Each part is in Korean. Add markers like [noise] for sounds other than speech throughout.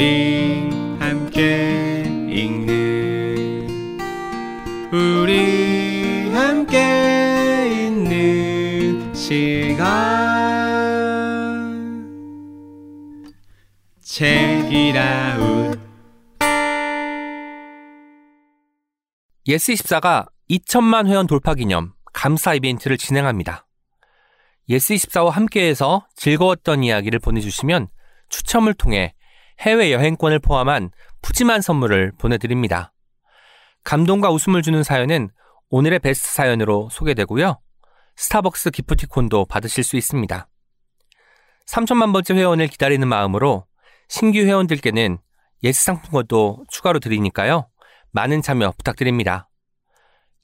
우리 함께 읽는 우리 함께 읽는 시간 책읽아웃 예스24가 2천만 회원 돌파 기념 감사 이벤트를 진행합니다. 예스24와 함께해서 즐거웠던 이야기를 보내주시면 추첨을 통해 해외 여행권을 포함한 푸짐한 선물을 보내드립니다. 감동과 웃음을 주는 사연은 오늘의 베스트 사연으로 소개되고요. 스타벅스 기프티콘도 받으실 수 있습니다. 3천만 번째 회원을 기다리는 마음으로 신규 회원들께는 예스 상품권도 추가로 드리니까요. 많은 참여 부탁드립니다.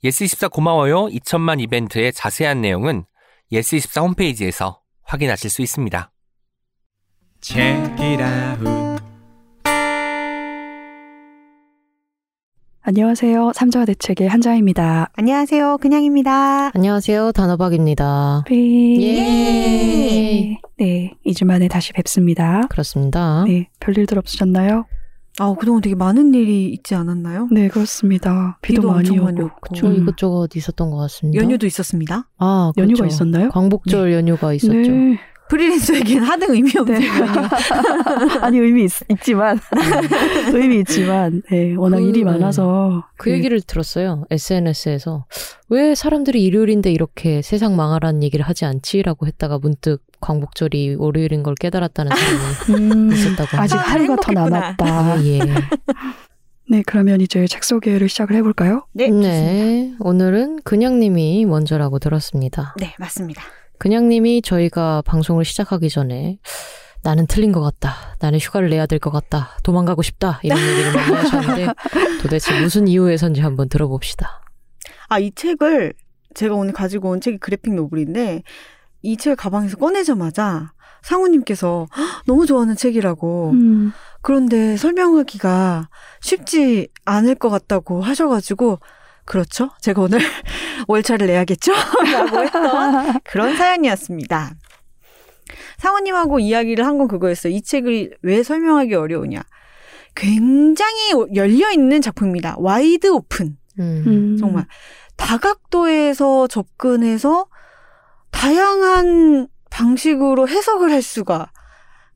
예스24 고마워요 2천만 이벤트의 자세한 내용은 예스24 홈페이지에서 확인하실 수 있습니다. 안녕하세요. 삼자와 대책의 한자입니다. 안녕하세요. 그냥입니다. 안녕하세요. 단호박입니다. 삐. 예. 네, 2주 만에 다시 뵙습니다. 그렇습니다. 네, 별일들 없으셨나요? 아, 그동안 되게 많은 일이 있지 않았나요? 네, 그렇습니다. 비도, 비도 많이 엄청 오고. 많이 오고. 저 음. 이것저것 있었던 것 같습니다. 연휴도 있었습니다. 아, 그렇죠. 연휴가 있었나요? 광복절 연휴가 있었죠. 네. 프리랜서에겐 하등 의미 없는 네. [laughs] 아니, 의미 있, 지만 [laughs] 의미 있지만, 네, 워낙 그, 일이 많아서. 그 얘기를 들었어요. SNS에서. 왜 사람들이 일요일인데 이렇게 세상 망하라는 얘기를 하지 않지라고 했다가 문득 광복절이 월요일인 걸 깨달았다는 [laughs] 사람이 음, 있었다고 아직 아, 하루가 더. 남았다. 예. 네, 그러면 이제 책 소개를 시작을 해볼까요? 네, 좋습니다. 네. 오늘은 그냥님이 먼저라고 들었습니다. 네, 맞습니다. 그냥님이 저희가 방송을 시작하기 전에 나는 틀린 것 같다. 나는 휴가를 내야 될 것 같다. 도망가고 싶다. 이런 [laughs] 얘기를 많이 하셨는데 도대체 무슨 이유에선지 한번 들어봅시다. 아, 이 책을 제가 오늘 가지고 온 책이 그래픽 노블인데 이 책을 가방에서 꺼내자마자 상우님께서 "헉, 너무 좋아하는 책이라고 음, 그런데 설명하기가 쉽지 않을 것 같다고 하셔가지고 그렇죠? 제가 오늘 [laughs] 월차를 내야겠죠? [laughs] 라고 했던 그런 사연이었습니다. 상우님하고 이야기를 한 건 그거였어요. 이 책을 왜 설명하기 어려우냐. 굉장히 열려있는 작품입니다. Wide open. 음. 음. 정말. 다각도에서 접근해서 다양한 방식으로 해석을 할 수가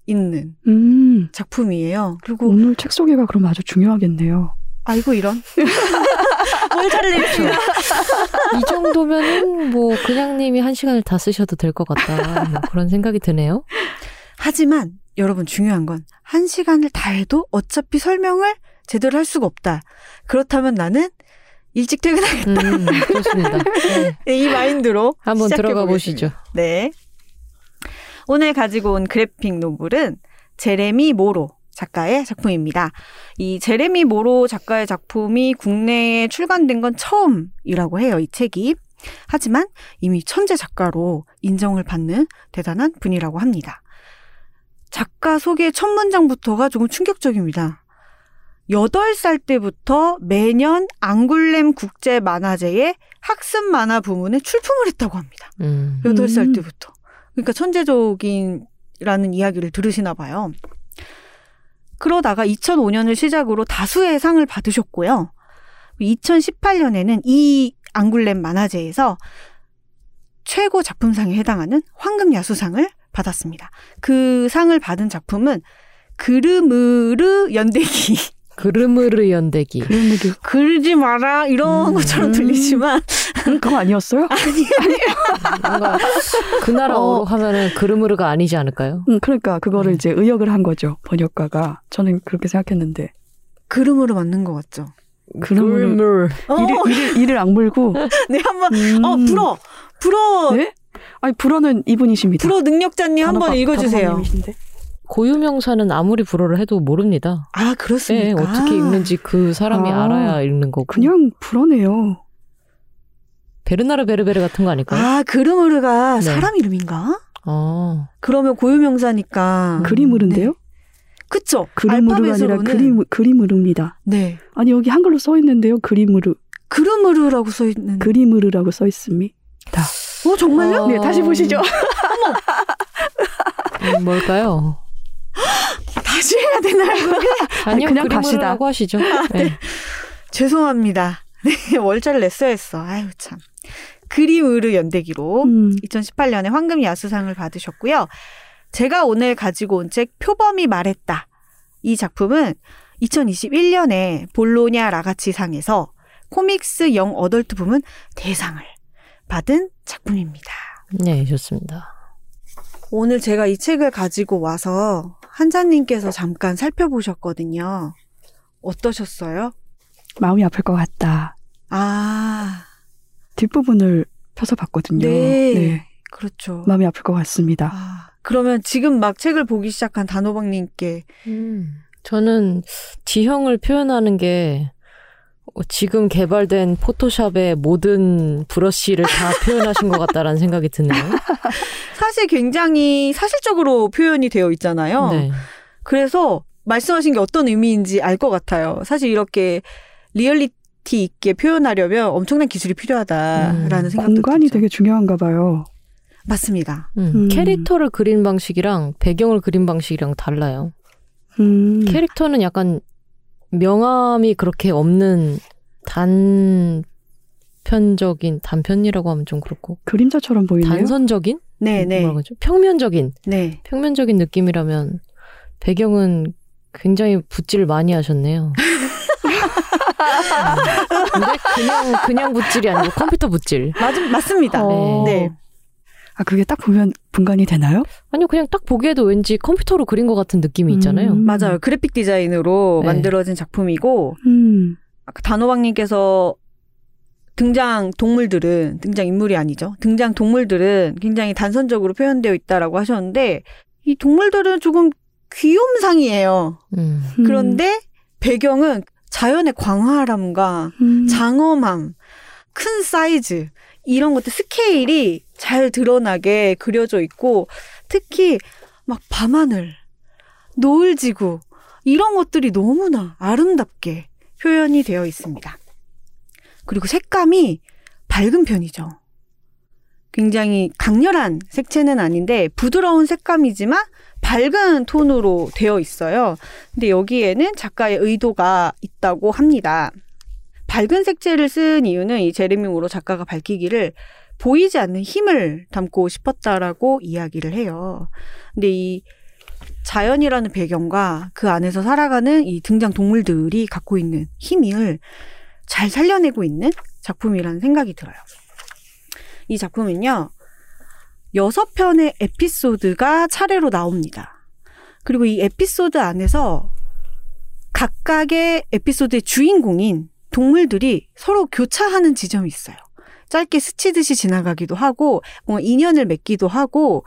있는 음, 작품이에요. 그리고 오늘 책 소개가 그럼 아주 중요하겠네요. 아이고 이런 [laughs] 월차를 냅시다. [laughs] 이 정도면은 뭐 그냥님이 한 시간을 다 쓰셔도 될 것 같다. 뭐 그런 생각이 드네요. 하지만 여러분 중요한 건 한 시간을 다 해도 어차피 설명을 제대로 할 수가 없다. 그렇다면 나는 일찍 퇴근하겠다. 음, 좋습니다. 네. 네, 이 마인드로 [laughs] 한번 들어가. 보시죠. 네. 오늘 가지고 온 그래픽 노블은 제레미 모로 작가의 작품입니다. 이 제레미 모로 작가의 작품이 국내에 출간된 건 처음이라고 해요, 이 책이. 하지만 이미 천재 작가로 인정을 받는 대단한 분이라고 합니다. 작가 소개 첫 문장부터가 조금 충격적입니다. 8살 때부터 매년 앙굴렘 국제 만화제의 학습 만화 부문에 출품을 했다고 합니다. 음. 여덟 살 음. 때부터. 그러니까 천재적인 라는 이야기를 들으시나 봐요. 그러다가 2005년을 시작으로 다수의 상을 받으셨고요. 2018년에는 이 앙굴렘 만화제에서 최고 작품상에 해당하는 황금야수상을 받았습니다. 그 상을 받은 작품은 그르무르 연대기. [laughs] 그르무르 연대기. 얘기. 그러지 마라 이런 음. 것처럼 들리지만 그거 아니었어요? [laughs] 뭔가 그 나라어로 하면은 그르무르가 아니지 않을까요? 음, 그러니까 그거를 음. 이제 의역을 한 거죠 번역가가 저는 그렇게 생각했는데 그르무르 맞는 것 같죠. 그르무르. 어, 이를, 이를, 이를 악물고 [laughs] 네 한번 음. 어 불어 불어 네? 아니 불어는 이분이십니다 불어 능력자님 한번 단어가- 읽어주세요. 단어님이신데. 고유명사는 아무리 불어를 해도 모릅니다. 아 네, 그렇습니까? 어떻게 읽는지 그 사람이 아, 알아야 읽는 거고. 그냥 불어네요 베르나르 베르베르 같은 거 아닐까요? 아 그르무르가 네. 사람 이름인가? 어. 그러면 고유명사니까 그리무르인데요? 그쵸? 그리무르가 아니라 알파벳으로는 그리, 그리무르입니다 네 아니 여기 한글로 써 있는데요 그리무르 그르무르라고 써 있는. 그리무르라고 써 있습니다 어 정말요? 어. 네 다시 보시죠 [laughs] 음, 뭘까요? [gasps] 다시 해야 되나요? [laughs] 아니요, 그냥 갑시다. 하고 하시죠. 네. 죄송합니다. [laughs] 네, 월자를 냈어야 했어. 아유, 참. 그리우르 연대기로 음. 2018년에 황금 야수상을 받으셨고요. 제가 오늘 가지고 온 책 표범이 말했다. 이 작품은 2021년에 볼로냐 라가치 상에서 코믹스 영 어덜트 부문 대상을 받은 작품입니다. 네, 좋습니다. 오늘 제가 이 책을 가지고 와서 한자님께서 잠깐 살펴보셨거든요. 어떠셨어요? 마음이 아플 것 같다. 아, 뒷부분을 펴서 봤거든요. 네. 그렇죠. 마음이 아플 것 같습니다. 아, 그러면 지금 막 책을 보기 시작한 단호박님께 음, 저는 지형을 표현하는 게 어, 지금 개발된 포토샵의 모든 브러쉬를 다 [laughs] 표현하신 것 같다라는 생각이 드네요. [laughs] 사실 굉장히 사실적으로 표현이 되어 있잖아요. 네. 그래서 말씀하신 게 어떤 의미인지 알 것 같아요. 사실 이렇게 리얼리티 있게 표현하려면 엄청난 기술이 필요하다라는 음, 생각도 공간이 들죠. 되게 중요한가 봐요. 맞습니다. 음, 음. 캐릭터를 그린 방식이랑 배경을 그린 방식이랑 달라요. 음. 캐릭터는 약간 명암이 그렇게 없는 단편적인 단편이라고 하면 좀 그렇고 그림자처럼 보이네요. 단선적인 네, 네. 뭐라고 하죠? 평면적인 네. 평면적인 느낌이라면 배경은 굉장히 붓질 많이 하셨네요. [laughs] 근데 그냥 그냥 붓질이 아니고 컴퓨터 붓질. 맞, 맞습니다. 어. 네. 아 그게 딱 보면 분간이 되나요? 아니요 그냥 딱 보기에도 왠지 컴퓨터로 그린 것 같은 느낌이 있잖아요. 음. 맞아요. 그래픽 디자인으로 네. 만들어진 작품이고 음. 아까 단호박님께서 등장 동물들은 등장 인물이 아니죠. 등장 동물들은 굉장히 단선적으로 표현되어 있다라고 하셨는데 이 동물들은 조금 귀염상이에요. 음. 음. 그런데 배경은 자연의 광활함과 음. 장엄함, 큰 사이즈 이런 것들 스케일이 잘 드러나게 그려져 있고 특히 막 밤하늘, 노을 지구 이런 것들이 너무나 아름답게 표현이 되어 있습니다. 그리고 색감이 밝은 편이죠. 굉장히 강렬한 색채는 아닌데 부드러운 색감이지만 밝은 톤으로 되어 있어요. 근데 여기에는 작가의 의도가 있다고 합니다. 밝은 색채를 쓴 이유는 이 제레미 모로 작가가 밝히기를 보이지 않는 힘을 담고 싶었다라고 이야기를 해요. 근데 이 자연이라는 배경과 그 안에서 살아가는 이 등장 동물들이 갖고 있는 힘을 잘 살려내고 있는 작품이라는 생각이 들어요. 이 작품은요, 여섯 편의 에피소드가 차례로 나옵니다. 그리고 이 에피소드 안에서 각각의 에피소드의 주인공인 동물들이 서로 교차하는 지점이 있어요. 짧게 스치듯이 지나가기도 하고, 뭔가 인연을 맺기도 하고,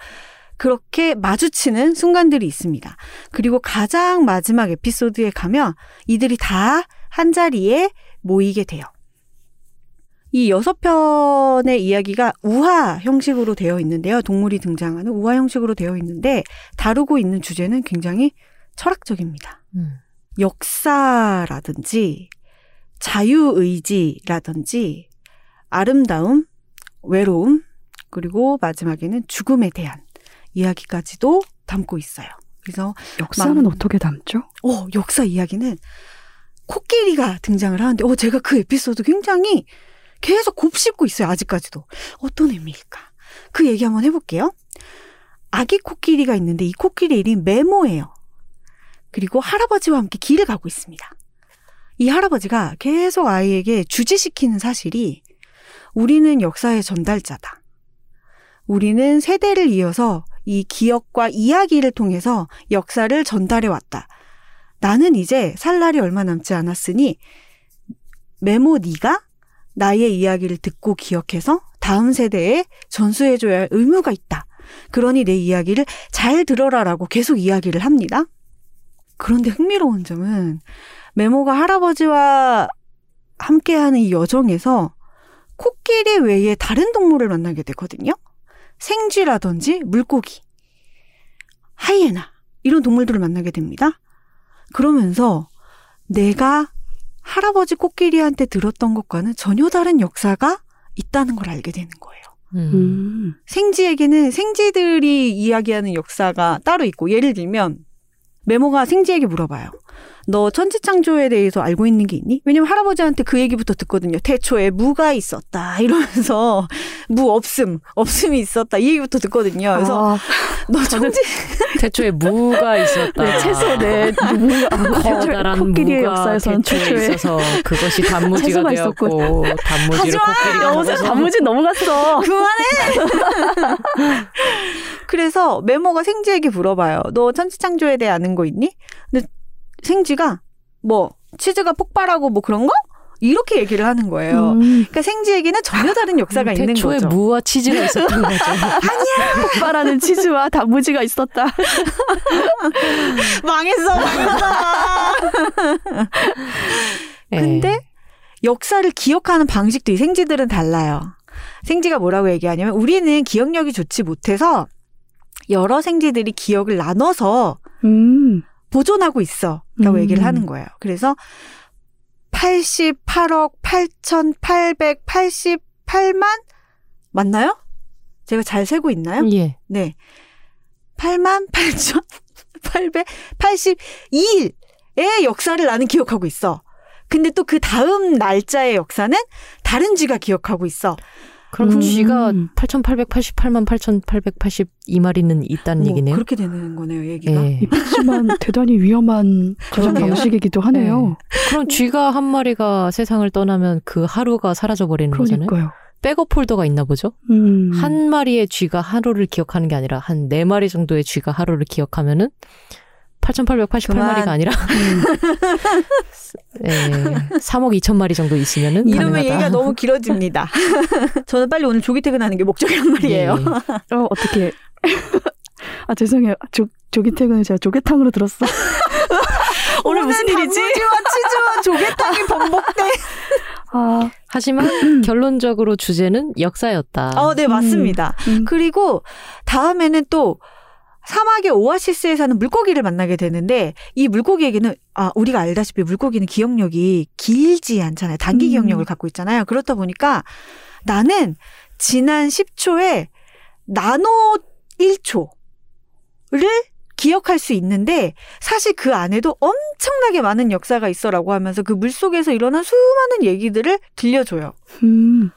그렇게 마주치는 순간들이 있습니다. 그리고 가장 마지막 에피소드에 가면 이들이 다 한 자리에 모이게 돼요. 이 여섯 편의 이야기가 우화 형식으로 되어 있는데요. 동물이 등장하는 우화 형식으로 되어 있는데 다루고 있는 주제는 굉장히 철학적입니다. 음. 역사라든지 자유의지라든지 아름다움, 외로움, 그리고 마지막에는 죽음에 대한 이야기까지도 담고 있어요. 그래서 역사는 만- 어떻게 담죠? 어, 역사 이야기는 코끼리가 등장을 하는데, 어, 제가 그 에피소드 굉장히 계속 곱씹고 있어요, 아직까지도. 어떤 의미일까? 그 얘기 한번 해 볼게요. 아기 코끼리가 있는데, 이 코끼리 이름이 메모예요. 그리고 할아버지와 함께 길을 가고 있습니다. 이 할아버지가 계속 아이에게 주지시키는 사실이 우리는 역사의 전달자다. 우리는 세대를 이어서 이 기억과 이야기를 통해서 역사를 전달해 왔다. 나는 이제 살 날이 얼마 남지 않았으니 메모 네가 나의 이야기를 듣고 기억해서 다음 세대에 전수해줘야 할 의무가 있다. 그러니 내 이야기를 잘 들어라라고 계속 이야기를 합니다. 그런데 흥미로운 점은 메모가 할아버지와 함께하는 이 여정에서 코끼리 외에 다른 동물을 만나게 되거든요. 생쥐라든지 물고기, 하이에나 이런 동물들을 만나게 됩니다. 그러면서 내가 할아버지 코끼리한테 들었던 것과는 전혀 다른 역사가 있다는 걸 알게 되는 거예요. 음. 음. 생쥐에게는 생쥐들이 이야기하는 역사가 따로 있고 예를 들면 메모가 생지에게 물어봐요. 너 천지창조에 대해서 알고 있는 게 있니? 왜냐면 할아버지한테 그 얘기부터 듣거든요. 태초에 무가 있었다 이러면서 [laughs] 무 없음, 없음이 있었다 이 얘기부터 듣거든요. 그래서 아, 너 천지 태초에 무가 있었다. 네, 채소 네 무가 [laughs] 커다란 코끼리의 역사에서는 태초에 최초에 있어서 그것이 [laughs] 단무지가 되었고 하지마! 코끼리가 여보세요 먹어서 단무지 넘어갔어. 그만해. 그래서 메모가 생지에게 물어봐요. 너 천지창조에 대해 아는 거 있니? 근데 생지가 뭐 치즈가 폭발하고 뭐 그런 거? 이렇게 얘기를 하는 거예요. 음, 그러니까 생지에게는 전혀 다른 역사가 있는 태초에 거죠. 무와 치즈가 있었던 [laughs] 거죠. 폭발하는 치즈와 단무지가 있었다. 망했어, 망했어. 예. 근데 역사를 기억하는 방식도 이 생지들은 달라요. 생지가 뭐라고 얘기하냐면 우리는 기억력이 좋지 못해서 여러 생지들이 기억을 나눠서 음, 보존하고 있어. 라고 음. 얘기를 하는 거예요. 그래서 88억 8,888만? 맞나요? 제가 잘 세고 있나요? 예. 네. 8만 8,882일의 역사를 나는 기억하고 있어. 근데 또 그 다음 날짜의 역사는 다른 쥐가 기억하고 있어. 그럼 음. 쥐가 8,888만 8,882마리는 있다는 뭐 얘기네요. 그렇게 되는 거네요, 얘기가. 예. 하지만 대단히 위험한 그러게요. 방식이기도 하네요. 그럼 쥐가 한 마리가 세상을 떠나면 그 하루가 사라져 버리는 거잖아요. 그러니까요. 백업 폴더가 있나 보죠? 음. 한 마리의 쥐가 하루를 기억하는 게 아니라 한 네 마리 정도의 쥐가 하루를 기억하면은 8,888마리가 그만. 아니라 예, 3억 2천 마리 정도 있으면은 이러면 가능하다. 얘기가 너무 길어집니다. [laughs] 저는 빨리 오늘 조기 퇴근하는 게 목적이란 말이에요. 예. 어, 어떻게. 아, 죄송해요. 조, 조기 퇴근을 제가 조개탕으로 들었어. [laughs] 오늘 무슨 일이지? 단무지와 치즈와 조개탕이 번복돼. [laughs] 아, 하지만 결론적으로 주제는 역사였다. 어, 네, 맞습니다. 음. 그리고 다음에는 또 사막의 오아시스에 사는 물고기를 만나게 되는데 이 물고기에게는 아 우리가 알다시피 물고기는 기억력이 길지 않잖아요. 단기 음. 기억력을 갖고 있잖아요. 그렇다 보니까 나는 지난 10초에 나노 1초를 기억할 수 있는데 사실 그 안에도 엄청나게 많은 역사가 있어라고 하면서 그 물속에서 일어난 수많은 얘기들을 들려줘요. 음.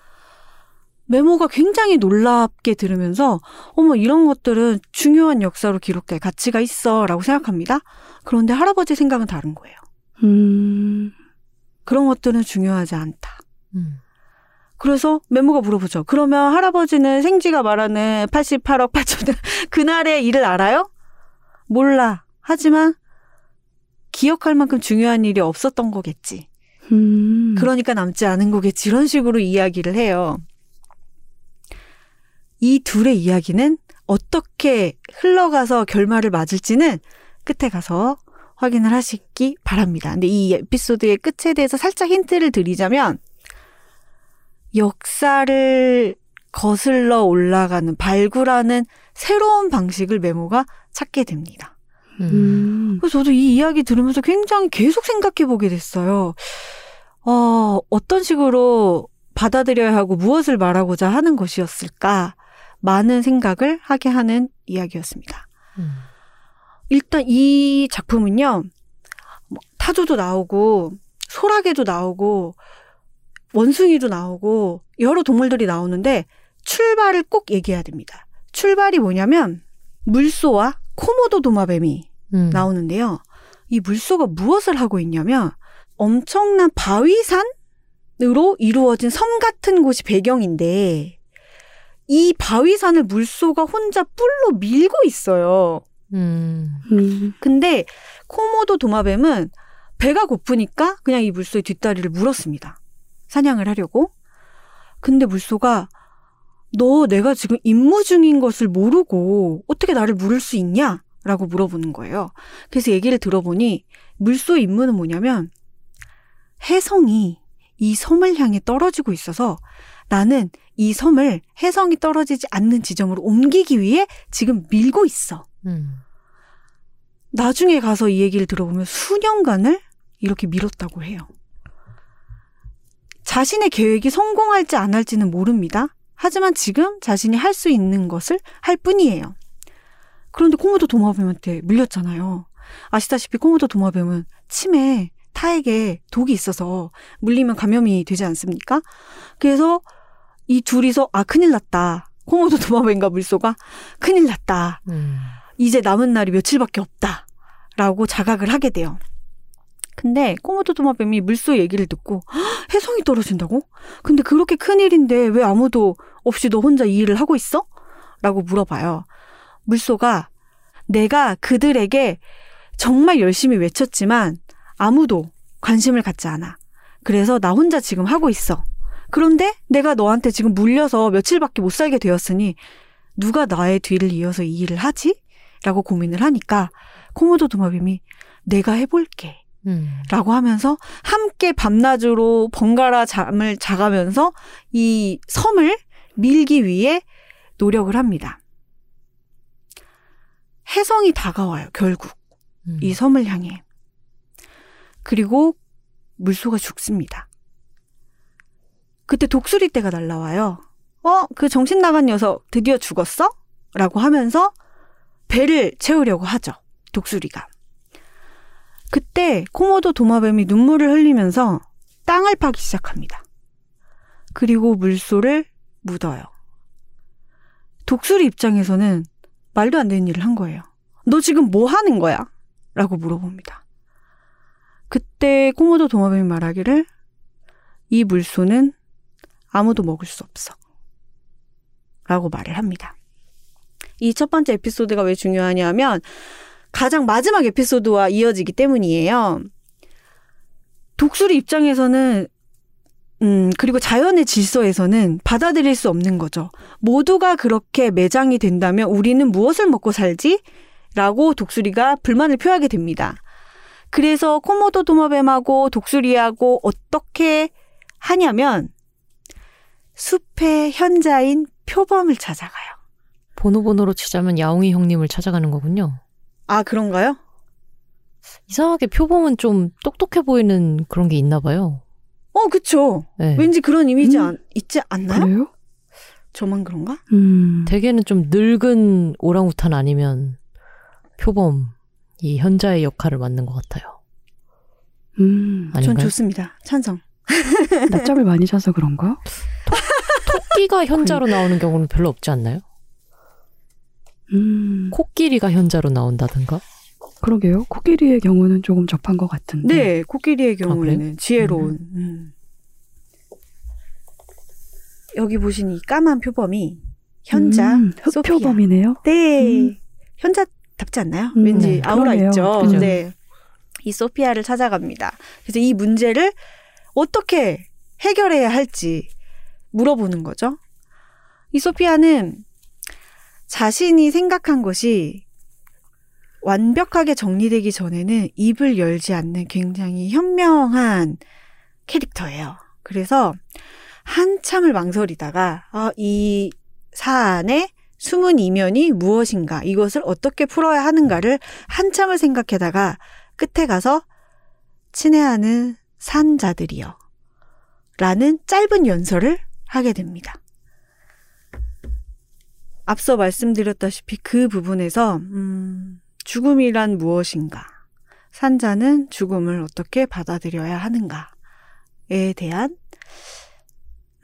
메모가 굉장히 놀랍게 들으면서 어머 이런 것들은 중요한 역사로 기록될 가치가 있어라고 생각합니다. 그런데 할아버지 생각은 다른 거예요. 음. 그런 것들은 중요하지 않다. 음. 그래서 메모가 물어보죠. 그러면 할아버지는 생지가 말하는 88억 8천 [laughs] 그날의 일을 알아요? 몰라. 하지만 기억할 만큼 중요한 일이 없었던 거겠지. 음. 그러니까 남지 않은 거겠지. 이런 식으로 이야기를 해요. 이 둘의 이야기는 어떻게 흘러가서 결말을 맞을지는 끝에 가서 확인을 하시기 바랍니다. 근데 이 에피소드의 끝에 대해서 살짝 힌트를 드리자면 역사를 거슬러 올라가는 발굴하는 새로운 방식을 메모가 찾게 됩니다. 음. 음. 그래서 저도 이 이야기 들으면서 굉장히 계속 생각해 보게 됐어요. 어, 어떤 식으로 받아들여야 하고 무엇을 말하고자 하는 것이었을까? 많은 생각을 하게 하는 이야기였습니다. 음. 일단 이 작품은요, 뭐 타조도 나오고, 소라게도 나오고, 원숭이도 나오고, 여러 동물들이 나오는데, 출발을 꼭 얘기해야 됩니다. 출발이 뭐냐면, 물소와 코모도 도마뱀이 음. 나오는데요. 이 물소가 무엇을 하고 있냐면 엄청난 바위산으로 이루어진 섬 같은 곳이 배경인데 이 바위산을 물소가 혼자 뿔로 밀고 있어요. 음. 음. 근데 코모도 도마뱀은 배가 고프니까 그냥 이 물소의 뒷다리를 물었습니다. 사냥을 하려고. 근데 물소가 너 내가 지금 임무 중인 것을 모르고 어떻게 나를 물을 수 있냐? 라고 물어보는 거예요. 그래서 얘기를 들어보니 물소의 임무는 뭐냐면 혜성이 이 섬을 향해 떨어지고 있어서 나는 이 섬을 혜성이 떨어지지 않는 지점으로 옮기기 위해 지금 밀고 있어. 음. 나중에 가서 이 얘기를 들어보면 수년간을 이렇게 미뤘다고 해요. 자신의 계획이 성공할지 안 할지는 모릅니다. 하지만 지금 자신이 할 수 있는 것을 할 뿐이에요. 그런데 코모도 도마뱀한테 물렸잖아요. 아시다시피 코모도 도마뱀은 침에 타액에 독이 있어서 물리면 감염이 되지 않습니까? 그래서 이 둘이서 아 큰일 났다. 코모도 도마뱀과 물소가 큰일 났다. 음. 이제 남은 날이 며칠밖에 없다. 라고 자각을 하게 돼요. 근데 코모도 도마뱀이 물소 얘기를 듣고 "헉, 해성이 떨어진다고? 근데 그렇게 큰일인데 왜 아무도 없이 너 혼자 이 일을 하고 있어? 라고 물어봐요. 물소가 내가 그들에게 정말 열심히 외쳤지만 아무도 관심을 갖지 않아. 그래서 나 혼자 지금 하고 있어. 그런데 내가 너한테 지금 물려서 며칠밖에 못 살게 되었으니 누가 나의 뒤를 이어서 이 일을 하지? 라고 고민을 하니까 코모도 도마뱀이 내가 해볼게. 음. 라고 하면서 함께 밤낮으로 번갈아 잠을 자가면서 이 섬을 밀기 위해 노력을 합니다. 해성이 다가와요, 결국. 음. 이 섬을 향해. 그리고 물소가 죽습니다. 그때 독수리 떼가 날라와요. 어, 그 정신 나간 녀석 드디어 죽었어? 라고 하면서 배를 채우려고 하죠. 독수리가. 그때 코모도 도마뱀이 눈물을 흘리면서 땅을 파기 시작합니다. 그리고 물소를 묻어요. 독수리 입장에서는 말도 안 되는 일을 한 거예요. 너 지금 뭐 하는 거야? 라고 물어봅니다. 그때 코모도 도마뱀이 말하기를 이 물소는 아무도 먹을 수 없어. 라고 말을 합니다. 이 첫 번째 에피소드가 왜 중요하냐면 가장 마지막 에피소드와 이어지기 때문이에요. 독수리 입장에서는 음, 그리고 자연의 질서에서는 받아들일 수 없는 거죠. 모두가 그렇게 매장이 된다면 우리는 무엇을 먹고 살지? 라고 독수리가 불만을 표하게 됩니다. 그래서 코모도 도마뱀하고 독수리하고 어떻게 하냐면 숲의 현자인 표범을 찾아가요. 번호번호로 치자면 야옹이 형님을 찾아가는 거군요. 아, 그런가요? 이상하게 표범은 좀 똑똑해 보이는 그런 게 있나 봐요. 어, 그쵸. 네. 왠지 그런 이미지 음. 안- 있지 않나요? 그래요? 저만 그런가? 음. 대개는 좀 늙은 오랑우탄 아니면 표범 이 현자의 역할을 맡는 것 같아요. 음. 전 아닌가요? 좋습니다. 찬성. 낮잠을 많이 자서 그런가? 토끼가 현자로 나오는 경우는 별로 없지 않나요? 음. 코끼리가 현자로 나온다든가? 그러게요. 코끼리의 경우는 조금 접한 것 같은데. 네, 코끼리의 그래요? 경우에는 지혜로운. 음. 여기 보신 이 까만 표범이 현자, 음, 소피아. 흑표범이네요. 네. 음. 현자답지 않나요? 음, 왠지 네, 아우라 그러네요. 있죠. 그죠. 네. 이 소피아를 찾아갑니다. 그래서 이 문제를 어떻게 해결해야 할지 물어보는 거죠. 이 소피아는 자신이 생각한 것이 완벽하게 정리되기 전에는 입을 열지 않는 굉장히 현명한 캐릭터예요. 그래서 한참을 망설이다가 아, 이 사안의 숨은 이면이 무엇인가, 이것을 어떻게 풀어야 하는가를 한참을 생각하다가 끝에 가서 친애하는 산 자들이여. 라는 짧은 연설을 하게 됩니다. 앞서 말씀드렸다시피 그 부분에서, 음, 죽음이란 무엇인가, 산자는 죽음을 어떻게 받아들여야 하는가에 대한,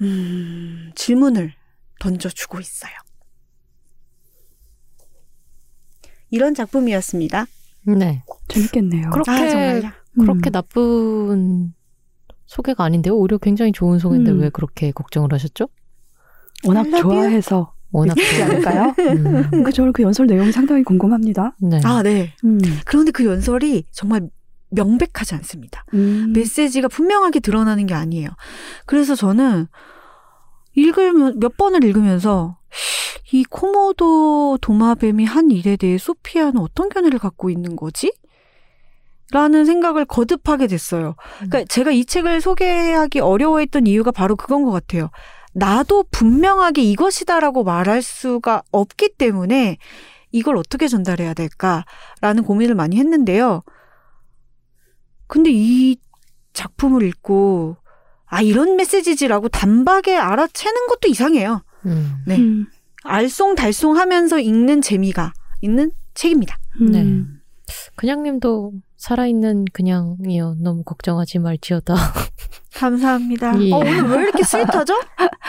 음, 질문을 던져주고 있어요. 이런 작품이었습니다. 네. 재밌겠네요. 그렇게 아, 정말요? 그렇게 음. 나쁜 소개가 아닌데요. 오히려 굉장히 좋은 소개인데 음. 왜 그렇게 걱정을 하셨죠? 워낙? 좋아해서 워낙 있지 않을까요? 음, 그 저는 그 연설 내용이 상당히 궁금합니다. 네. 아, 네. 음. 그런데 그 연설이 정말 명백하지 않습니다. 음. 메시지가 분명하게 드러나는 게 아니에요. 그래서 저는 읽으면 몇 번을 읽으면서 이 코모도 도마뱀이 한 일에 대해 소피아는 어떤 견해를 갖고 있는 거지? 라는 생각을 거듭하게 됐어요. 그러니까 제가 이 책을 소개하기 어려워했던 이유가 바로 그건 것 같아요. 나도 분명하게 이것이다라고 말할 수가 없기 때문에 이걸 어떻게 전달해야 될까라는 고민을 많이 했는데요. 근데 이 작품을 읽고 아 이런 메시지지라고 단박에 알아채는 것도 이상해요. 음. 네. 음. 알쏭달쏭하면서 읽는 재미가 있는 책입니다. 음. 네. 그냥님도 살아있는 그냥이요. 너무 걱정하지 말지어다. [laughs] 감사합니다. 예. 어, 오늘 왜 이렇게 스윗하죠?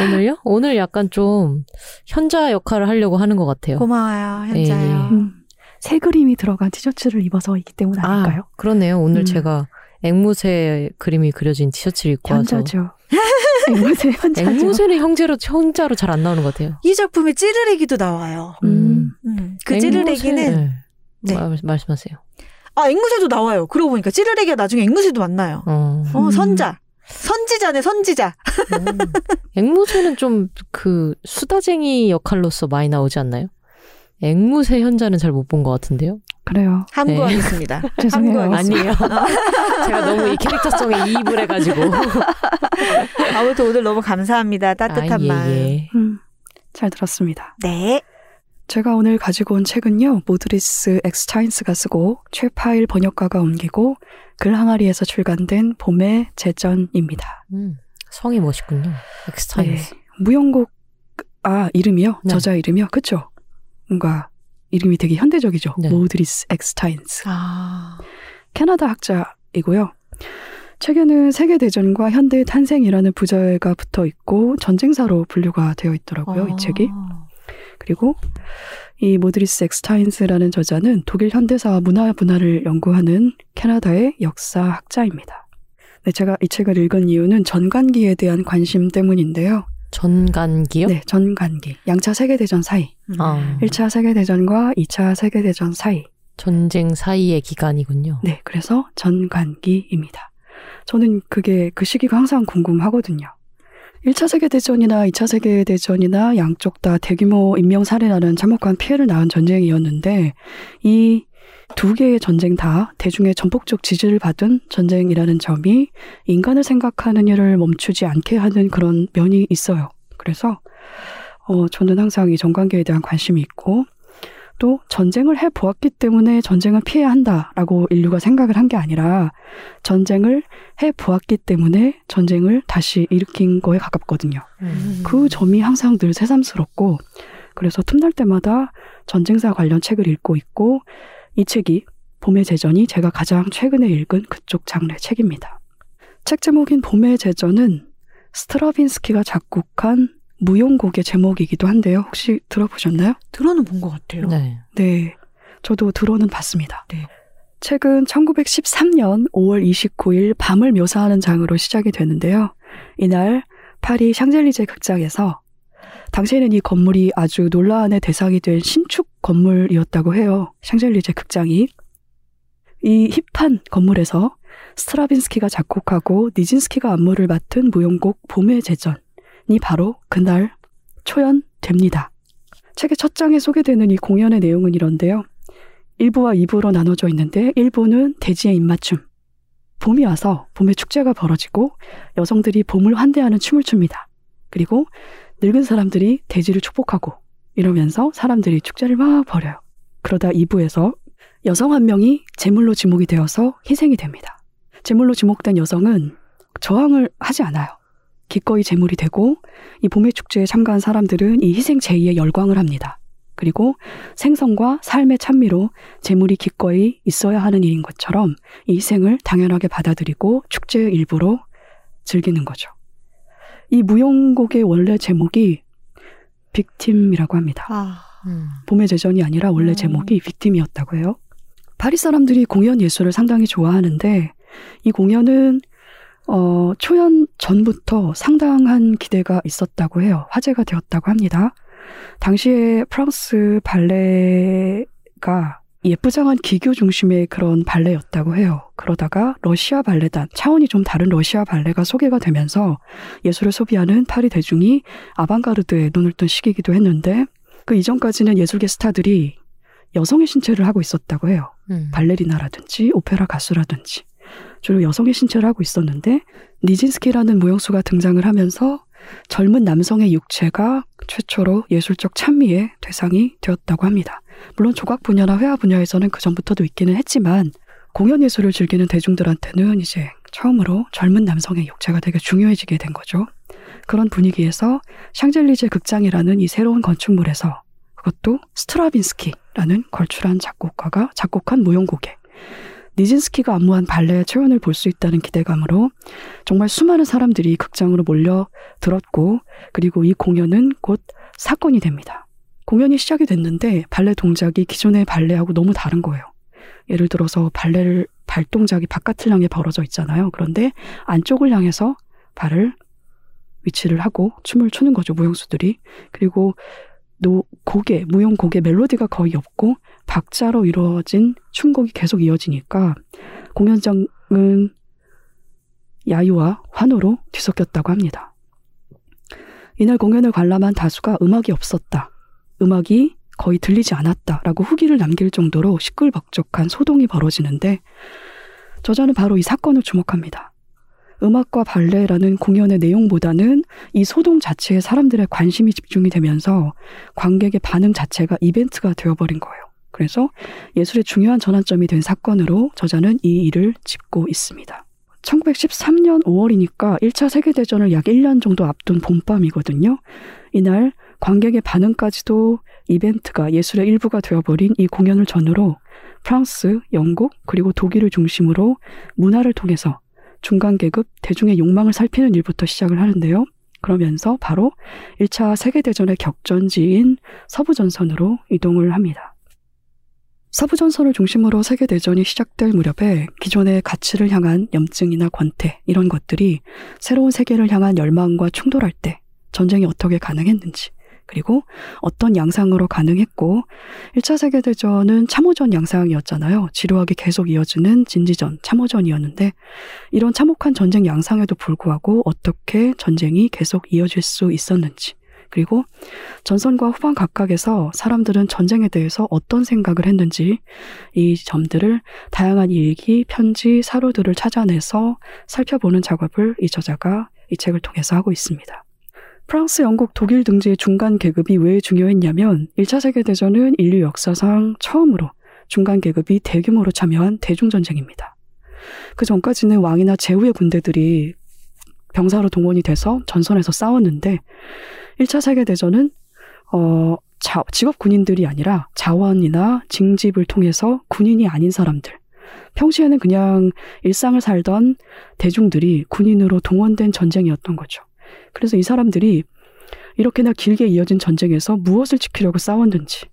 오늘요? 오늘 약간 좀 현자 역할을 하려고 하는 것 같아요. 고마워요, 현자요. 예. 음, 새 그림이 들어간 티셔츠를 입어서이기 때문 아닐까요? 아, 그러네요. 오늘 음. 제가 앵무새 그림이 그려진 티셔츠를 입고 와서 현자죠. [laughs] 앵무새 현자죠. 앵무새는 형제로 혼자로 잘 안 나오는 것 같아요. 이 작품에 찌르레기도 나와요. 음. 음, 그 앵무새- 찌르레기는 네. 네. 말, 말씀하세요. 아 앵무새도 나와요. 그러고 보니까 찌르레기가 나중에 앵무새도 만나요. 어. 어 음. 선자, 선지자네 선지자. 음. 앵무새는 좀 그 수다쟁이 역할로서 많이 나오지 않나요? 앵무새 현자는 잘 못 본 것 같은데요. 그래요. 함구하겠습니다. [laughs] 죄송해요. 함구하겠습니다. 아니에요. [laughs] 제가 너무 이 캐릭터성에 이입을 해가지고. 아무튼 오늘 너무 감사합니다. 따뜻한 아, 예, 마음. 예. 음, 잘 들었습니다. 네. 제가 오늘 가지고 온 책은요, 모드리스 엑스타인스가 쓰고 최파일 번역가가 옮기고 글항아리에서 출간된 봄의 제전입니다. 음, 성이 멋있군요. 엑스타인스. 네, 무용곡 아 이름이요? 네. 저자 이름이요? 그쵸? 뭔가 이름이 되게 현대적이죠. 네. 모드리스 엑스타인스. 아. 캐나다 학자이고요. 책에는 세계대전과 현대의 탄생이라는 부제가 붙어 있고 전쟁사로 분류가 되어 있더라고요, 이 책이. 그리고 이 모드리스 엑스타인스라는 저자는 독일 현대사와 문화 문화를 연구하는 캐나다의 역사학자입니다. 네, 제가 이 책을 읽은 이유는 전간기에 대한 관심 때문인데요. 전간기요? 네, 전간기. 양차 세계대전 사이. 아, 1차 세계대전과 2차 세계대전 사이. 전쟁 사이의 기간이군요. 네, 그래서 전간기입니다. 저는 그게 그 시기가 항상 궁금하거든요. 1차 세계대전이나 2차 세계대전이나 양쪽 다 대규모 인명 살해라는 참혹한 피해를 낳은 전쟁이었는데 이 두 개의 전쟁 다 대중의 전폭적 지지를 받은 전쟁이라는 점이 인간을 생각하는 일을 멈추지 않게 하는 그런 면이 있어요. 그래서 어, 저는 항상 이 전관계에 대한 관심이 있고 또 전쟁을 해 보았기 때문에 전쟁을 피해야 한다라고 인류가 생각을 한 게 아니라 전쟁을 해 보았기 때문에 전쟁을 다시 일으킨 거에 가깝거든요. 음. 그 점이 항상 늘 새삼스럽고 그래서 틈날 때마다 전쟁사 관련 책을 읽고 있고 이 책이 봄의 제전이 제가 가장 최근에 읽은 그쪽 장르의 책입니다. 책 제목인 봄의 제전은 스트라빈스키가 작곡한 무용곡의 제목이기도 한데요. 혹시 들어보셨나요? 들어는 본 것 같아요. 네. 네, 저도 들어는 봤습니다. 네. 책은 1913년 5월 29일 밤을 묘사하는 장으로 시작이 되는데요. 이날 파리 샹젤리제 극장에서 당시에는 이 건물이 아주 논란의 대상이 된 신축 건물이었다고 해요. 샹젤리제 극장이. 이 힙한 건물에서 스트라빈스키가 작곡하고 니진스키가 안무를 맡은 무용곡 봄의 제전이 바로 그날 초연됩니다. 책의 첫 장에 소개되는 이 공연의 내용은 이런데요. 1부와 2부로 나눠져 있는데 1부는 대지의 입맞춤. 봄이 와서 봄의 축제가 벌어지고 여성들이 봄을 환대하는 춤을 춥니다. 그리고 늙은 사람들이 대지를 축복하고 이러면서 사람들이 축제를 막 벌여요. 그러다 2부에서 여성 한 명이 제물로 지목이 되어서 희생이 됩니다. 제물로 지목된 여성은 저항을 하지 않아요. 기꺼이 제물이 되고 이 봄의 축제에 참가한 사람들은 이 희생 제의에 열광을 합니다. 그리고 생성과 삶의 찬미로 제물이 기꺼이 있어야 하는 일인 것처럼 이 희생을 당연하게 받아들이고 축제의 일부로 즐기는 거죠. 이 무용곡의 원래 제목이 빅팀이라고 합니다. 아. 음. 봄의 제전이 아니라 원래 음. 제목이 빅팀이었다고 해요. 파리 사람들이 공연 예술을 상당히 좋아하는데 이 공연은 어, 초연 전부터 상당한 기대가 있었다고 해요. 화제가 되었다고 합니다. 당시에 프랑스 발레가 예쁘장한 기교 중심의 그런 발레였다고 해요. 그러다가 러시아 발레단, 차원이 좀 다른 러시아 발레가 소개가 되면서 예술을 소비하는 파리 대중이 아방가르드에 눈을 뜬 시기이기도 했는데 그 이전까지는 예술계 스타들이 여성의 신체를 하고 있었다고 해요. 음. 발레리나라든지 오페라 가수라든지 주로 여성의 신체를 하고 있었는데 니진스키라는 무용수가 등장을 하면서 젊은 남성의 육체가 최초로 예술적 찬미의 대상이 되었다고 합니다. 물론 조각 분야나 회화 분야에서는 그 전부터도 있기는 했지만 공연 예술을 즐기는 대중들한테는 이제 처음으로 젊은 남성의 육체가 되게 중요해지게 된 거죠. 그런 분위기에서 샹젤리제 극장이라는 이 새로운 건축물에서 그것도 스트라빈스키 발레라는 걸출한 작곡가가 작곡한 무용곡에 니진스키가 안무한 발레의 초연을 볼 수 있다는 기대감으로 정말 수많은 사람들이 극장으로 몰려 들었고 그리고 이 공연은 곧 사건이 됩니다. 공연이 시작이 됐는데 발레 동작이 기존의 발레하고 너무 다른 거예요. 예를 들어서 발레를 발동작이 바깥을 향해 벌어져 있잖아요. 그런데 안쪽을 향해서 발을 위치를 하고 춤을 추는 거죠, 무용수들이. 그리고 노, 곡에, 무용 곡에 멜로디가 거의 없고 박자로 이루어진 춤곡이 계속 이어지니까 공연장은 야유와 환호로 뒤섞였다고 합니다. 이날 공연을 관람한 다수가 음악이 없었다. 음악이 거의 들리지 않았다 라고 후기를 남길 정도로 시끌벅적한 소동이 벌어지는데 저자는 바로 이 사건을 주목합니다. 음악과 발레라는 공연의 내용보다는 이 소동 자체에 사람들의 관심이 집중이 되면서 관객의 반응 자체가 이벤트가 되어버린 거예요. 그래서 예술의 중요한 전환점이 된 사건으로 저자는 이 일을 짚고 있습니다. 1913년 5월이니까 1차 세계대전을 약 1년 정도 앞둔 봄밤이거든요. 이날 관객의 반응까지도 이벤트가 예술의 일부가 되어버린 이 공연을 전후로 프랑스, 영국, 그리고 독일을 중심으로 문화를 통해서 중간 계급, 대중의 욕망을 살피는 일부터 시작을 하는데요. 그러면서 바로 1차 세계대전의 격전지인 서부전선으로 이동을 합니다. 서부전선을 중심으로 세계대전이 시작될 무렵에 기존의 가치를 향한 염증이나 권태, 이런 것들이 새로운 세계를 향한 열망과 충돌할 때 전쟁이 어떻게 가능했는지, 그리고 어떤 양상으로 가능했고 1차 세계대전은 참호전 양상이었잖아요. 지루하게 계속 이어지는 진지전, 참호전이었는데 이런 참혹한 전쟁 양상에도 불구하고 어떻게 전쟁이 계속 이어질 수 있었는지 그리고 전선과 후반 각각에서 사람들은 전쟁에 대해서 어떤 생각을 했는지 이 점들을 다양한 일기, 편지, 사료들을 찾아내서 살펴보는 작업을 이 저자가 이 책을 통해서 하고 있습니다. 프랑스, 영국, 독일 등지의 중간 계급이 왜 중요했냐면 1차 세계대전은 인류 역사상 처음으로 중간 계급이 대규모로 참여한 대중전쟁입니다. 그 전까지는 왕이나 제후의 군대들이 병사로 동원이 돼서 전선에서 싸웠는데 1차 세계대전은 어, 자, 직업 군인들이 아니라 자원이나 징집을 통해서 군인이 아닌 사람들, 평시에는 그냥 일상을 살던 대중들이 군인으로 동원된 전쟁이었던 거죠. 그래서 이 사람들이 이렇게나 길게 이어진 전쟁에서 무엇을 지키려고 싸웠는지,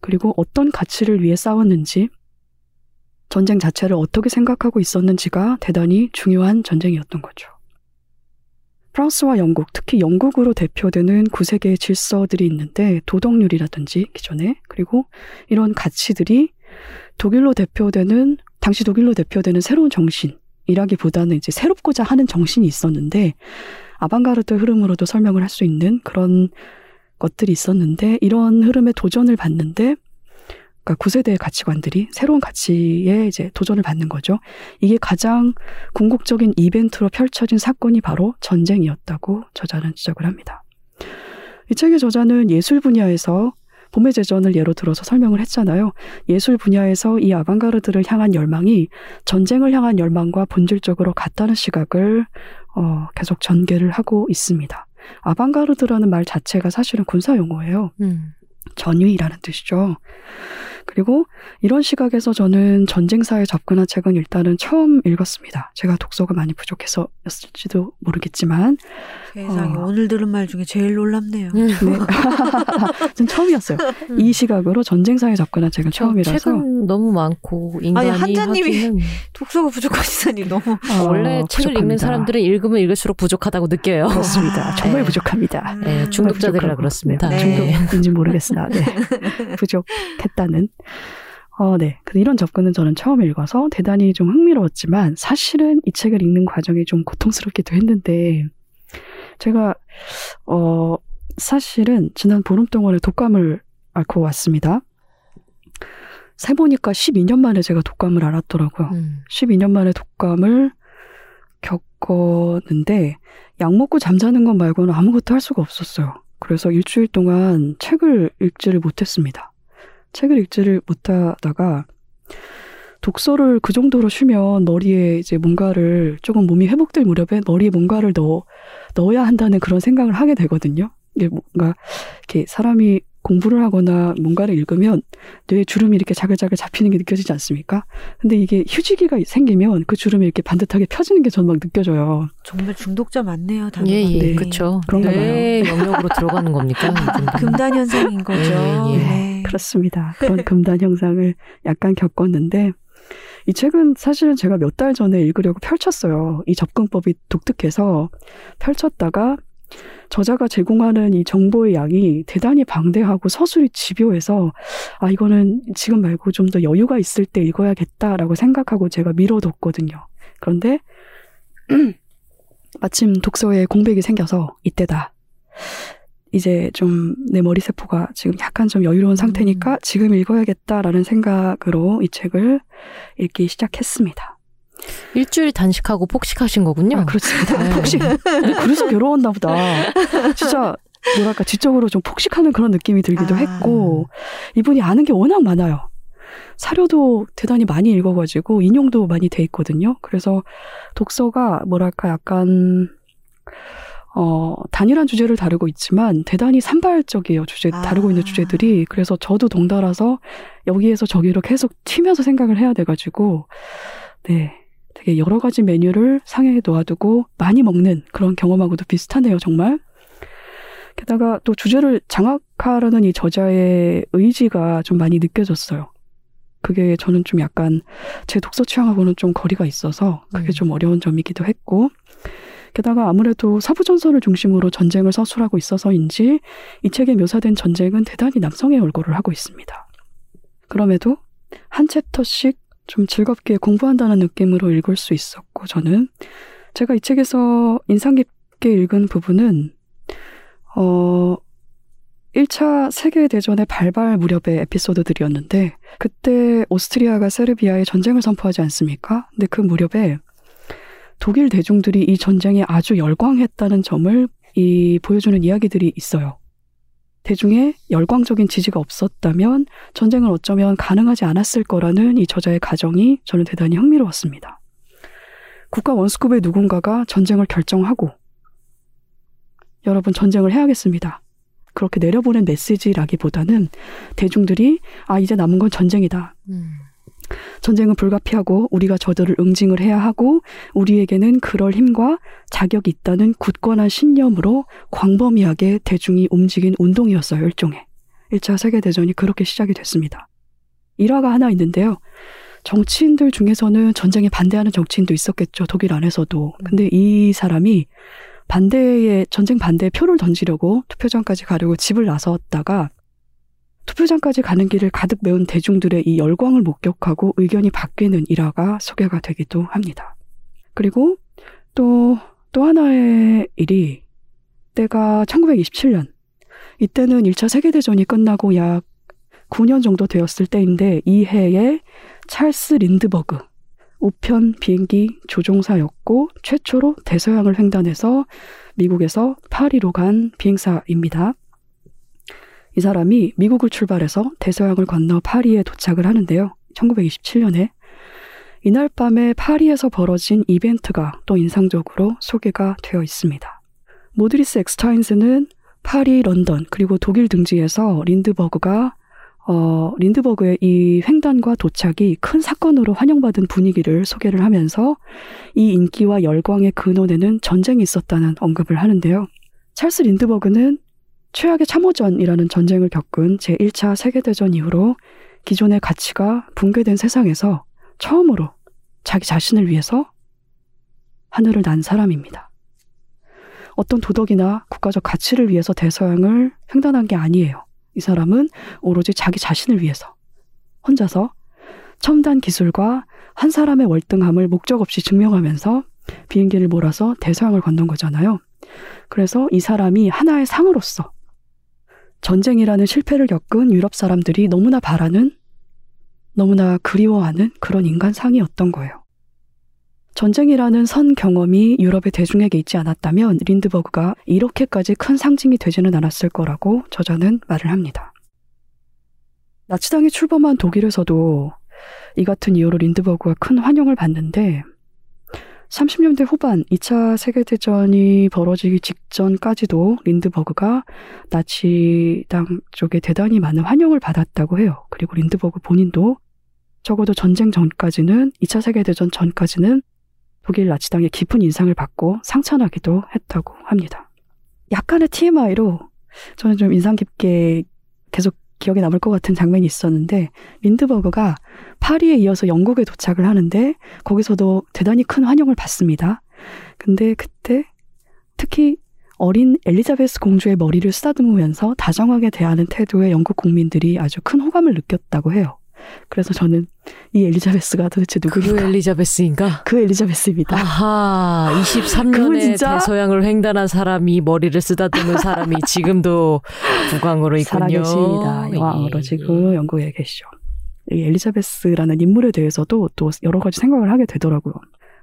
그리고 어떤 가치를 위해 싸웠는지, 전쟁 자체를 어떻게 생각하고 있었는지가 대단히 중요한 전쟁이었던 거죠. 프랑스와 영국, 특히 영국으로 대표되는 구세계의 질서들이 있는데 도덕률이라든지 기존에 그리고 이런 가치들이 독일로 대표되는 당시 독일로 대표되는 새로운 정신이라기보다는 이제 새롭고자 하는 정신이 있었는데 아방가르드 흐름으로도 설명을 할 수 있는 그런 것들이 있었는데 이런 흐름에 도전을 받는데 그러니까 구세대의 가치관들이 새로운 가치에 이제 도전을 받는 거죠. 이게 가장 궁극적인 이벤트로 펼쳐진 사건이 바로 전쟁이었다고 저자는 지적을 합니다. 이 책의 저자는 예술 분야에서 봄의 제전을 예로 들어서 설명을 했잖아요. 예술 분야에서 이 아방가르드를 향한 열망이 전쟁을 향한 열망과 본질적으로 같다는 시각을 어, 계속 전개를 하고 있습니다. 아방가르드라는 말 자체가 사실은 군사 용어예요. 음. 전위라는 뜻이죠. 그리고 이런 시각에서 저는 전쟁사에 접근한 책은 일단은 처음 읽었습니다. 제가 독서가 많이 부족해서였을지도 모르겠지만 세상에 어. 오늘 들은 말 중에 제일 놀랍네요. 음. 네. [laughs] 전 처음이었어요. 이 시각으로 전쟁사에 접근한 책은 처음이라서 책은 너무 많고 인간이 한자님이 하기는 [laughs] 독서가 부족하시다니 너무 어, 원래 책을 읽는 부족합니다. 사람들은 읽으면 읽을수록 부족하다고 느껴요. 그렇습니다. 아, 정말 네. 부족합니다. 네, 중독자들이라. 그렇습니다. 네, 네. 중독인지 모르겠으나 네. [laughs] 부족했다는. 어, 네. 근데 이런 접근은 저는 처음 읽어서 대단히 좀 흥미로웠지만 사실은 이 책을 읽는 과정이 좀 고통스럽기도 했는데 제가 어 사실은 지난 보름 동안에 독감을 앓고 왔습니다. 세보니까 12년 만에 제가 독감을 앓았더라고요. 음. 12년 만에 독감을 겪었는데 약 먹고 잠자는 것 말고는 아무것도 할 수가 없었어요. 그래서 일주일 동안 책을 읽지를 못했습니다. 책을 읽지를 못하다가 독서를 그 정도로 쉬면 머리에 이제 뭔가를 조금 몸이 회복될 무렵에 머리에 뭔가를 넣어 넣어야 한다는 그런 생각을 하게 되거든요. 이게 뭔가 이렇게 사람이 공부를 하거나 뭔가를 읽으면 뇌에 주름이 이렇게 자글자글 잡히는 게 느껴지지 않습니까? 근데 이게 휴지기가 생기면 그 주름이 이렇게 반듯하게 펴지는 게 전 막 느껴져요. 정말 중독자 많네요. 단어 예, 예, 네. 그쵸. 그런가 뇌 영역으로 들어가는 겁니까? [laughs] 금단 현상인 거죠. 예, 예. 네. 그렇습니다. [laughs] 그런 금단 형상을 약간 겪었는데 이 책은 사실은 제가 몇 달 전에 읽으려고 펼쳤어요. 이 접근법이 독특해서 펼쳤다가 저자가 제공하는 이 정보의 양이 대단히 방대하고 서술이 집요해서 아 이거는 지금 말고 좀 더 여유가 있을 때 읽어야겠다라고 생각하고 제가 미뤄뒀거든요. 그런데 [clears throat] 마침 독서에 공백이 생겨서 이때다. 이제 좀 내 머리 세포가 지금 약간 좀 여유로운 상태니까 지금 읽어야겠다라는 생각으로 이 책을 읽기 시작했습니다. 일주일 단식하고 폭식하신 거군요. 아, 그렇습니다. 네. 폭식. 그래서 괴로웠나 보다. 진짜 뭐랄까 지적으로 좀 폭식하는 그런 느낌이 들기도 아. 했고 이분이 아는 게 워낙 많아요. 사료도 대단히 많이 읽어가지고 인용도 많이 돼 있거든요. 그래서 독서가 뭐랄까 약간 어 단일한 주제를 다루고 있지만 대단히 산발적이에요. 주제 아. 다루고 있는 주제들이 그래서 저도 동달아서 여기에서 저기로 계속 튀면서 생각을 해야 돼 가지고 네 되게 여러 가지 메뉴를 상에 놓아두고 많이 먹는 그런 경험하고도 비슷하네요, 정말. 게다가 또 주제를 장악하려는 이 저자의 의지가 좀 많이 느껴졌어요. 그게 저는 좀 약간 제 독서 취향하고는 좀 거리가 있어서 그게 음. 좀 어려운 점이기도 했고, 게다가 아무래도 사부전설을 중심으로 전쟁을 서술하고 있어서인지 이 책에 묘사된 전쟁은 대단히 남성의 얼굴을 하고 있습니다. 그럼에도 한 챕터씩 좀 즐겁게 공부한다는 느낌으로 읽을 수 있었고, 저는 제가 이 책에서 인상 깊게 읽은 부분은, 어, 1차 세계대전의 발발 무렵의 에피소드들이었는데, 그때 오스트리아가 세르비아에 전쟁을 선포하지 않습니까? 근데 그 무렵에 독일 대중들이 이 전쟁에 아주 열광했다는 점을 이 보여주는 이야기들이 있어요. 대중의 열광적인 지지가 없었다면 전쟁을 어쩌면 가능하지 않았을 거라는 이 저자의 가정이 저는 대단히 흥미로웠습니다. 국가 원수급의 누군가가 전쟁을 결정하고 여러분 전쟁을 해야겠습니다. 그렇게 내려보낸 메시지라기보다는 대중들이 아 이제 남은 건 전쟁이다. 음. 전쟁은 불가피하고 우리가 저들을 응징을 해야 하고 우리에게는 그럴 힘과 자격이 있다는 굳건한 신념으로 광범위하게 대중이 움직인 운동이었어요, 일종의. 1차 세계대전이 그렇게 시작이 됐습니다. 일화가 하나 있는데요. 정치인들 중에서는 전쟁에 반대하는 정치인도 있었겠죠, 독일 안에서도. 근데 이 사람이 반대에, 전쟁 반대에 표를 던지려고 투표장까지 가려고 집을 나섰다가 투표장까지 가는 길을 가득 메운 대중들의 이 열광을 목격하고 의견이 바뀌는 일화가 소개가 되기도 합니다. 그리고 또, 또 하나의 일이 때가 1927년. 이때는 1차 세계대전이 끝나고 약 9년 정도 되었을 때인데 이 해에 찰스 린드버그 우편 비행기 조종사였고 최초로 대서양을 횡단해서 미국에서 파리로 간 비행사입니다. 이 사람이 미국을 출발해서 대서양을 건너 파리에 도착을 하는데요. 1927년에 이날 밤에 파리에서 벌어진 이벤트가 또 인상적으로 소개가 되어 있습니다. 모드리스 엑스타인스는 파리, 런던, 그리고 독일 등지에서 린드버그가 어, 린드버그의 이 횡단과 도착이 큰 사건으로 환영받은 분위기를 소개를 하면서 이 인기와 열광의 근원에는 전쟁이 있었다는 언급을 하는데요. 찰스 린드버그는 최악의 참호전이라는 전쟁을 겪은 제1차 세계대전 이후로 기존의 가치가 붕괴된 세상에서 처음으로 자기 자신을 위해서 하늘을 난 사람입니다. 어떤 도덕이나 국가적 가치를 위해서 대서양을 횡단한 게 아니에요. 이 사람은 오로지 자기 자신을 위해서 혼자서 첨단 기술과 한 사람의 월등함을 목적 없이 증명하면서 비행기를 몰아서 대서양을 건넌 거잖아요. 그래서 이 사람이 하나의 상으로서 전쟁이라는 실패를 겪은 유럽 사람들이 너무나 바라는, 너무나 그리워하는 그런 인간상이었던 거예요. 전쟁이라는 선 경험이 유럽의 대중에게 있지 않았다면 린드버그가 이렇게까지 큰 상징이 되지는 않았을 거라고 저자는 말을 합니다. 나치당이 출범한 독일에서도 이 같은 이유로 린드버그가 큰 환영을 받는데 30년대 후반 2차 세계대전이 벌어지기 직전까지도 린드버그가 나치당 쪽에 대단히 많은 환영을 받았다고 해요. 그리고 린드버그 본인도 적어도 전쟁 전까지는 2차 세계대전 전까지는 독일 나치당의 깊은 인상을 받고 상처나기도 했다고 합니다. 약간의 TMI로 저는 좀 인상 깊게 계속 기억에 남을 것 같은 장면이 있었는데 린드버그가 파리에 이어서 영국에 도착을 하는데 거기서도 대단히 큰 환영을 받습니다. 근데 그때 특히 어린 엘리자베스 공주의 머리를 쓰다듬으면서 다정하게 대하는 태도에 영국 국민들이 아주 큰 호감을 느꼈다고 해요. 그래서 저는 이 엘리자베스가 도대체 그 누구일까? 엘리자베스인가? 그 엘리자베스입니다. 아하, 그건 23년에 진짜- 대서양을 횡단한 사람이 머리를 쓰다듬은 사람이 지금도 국왕으로 있군요. 살아계십니다. 여왕으로 예, 지금 영국에 계시죠. 이 엘리자베스라는 인물에 대해서도 또 여러 가지 생각을 하게 되더라고요.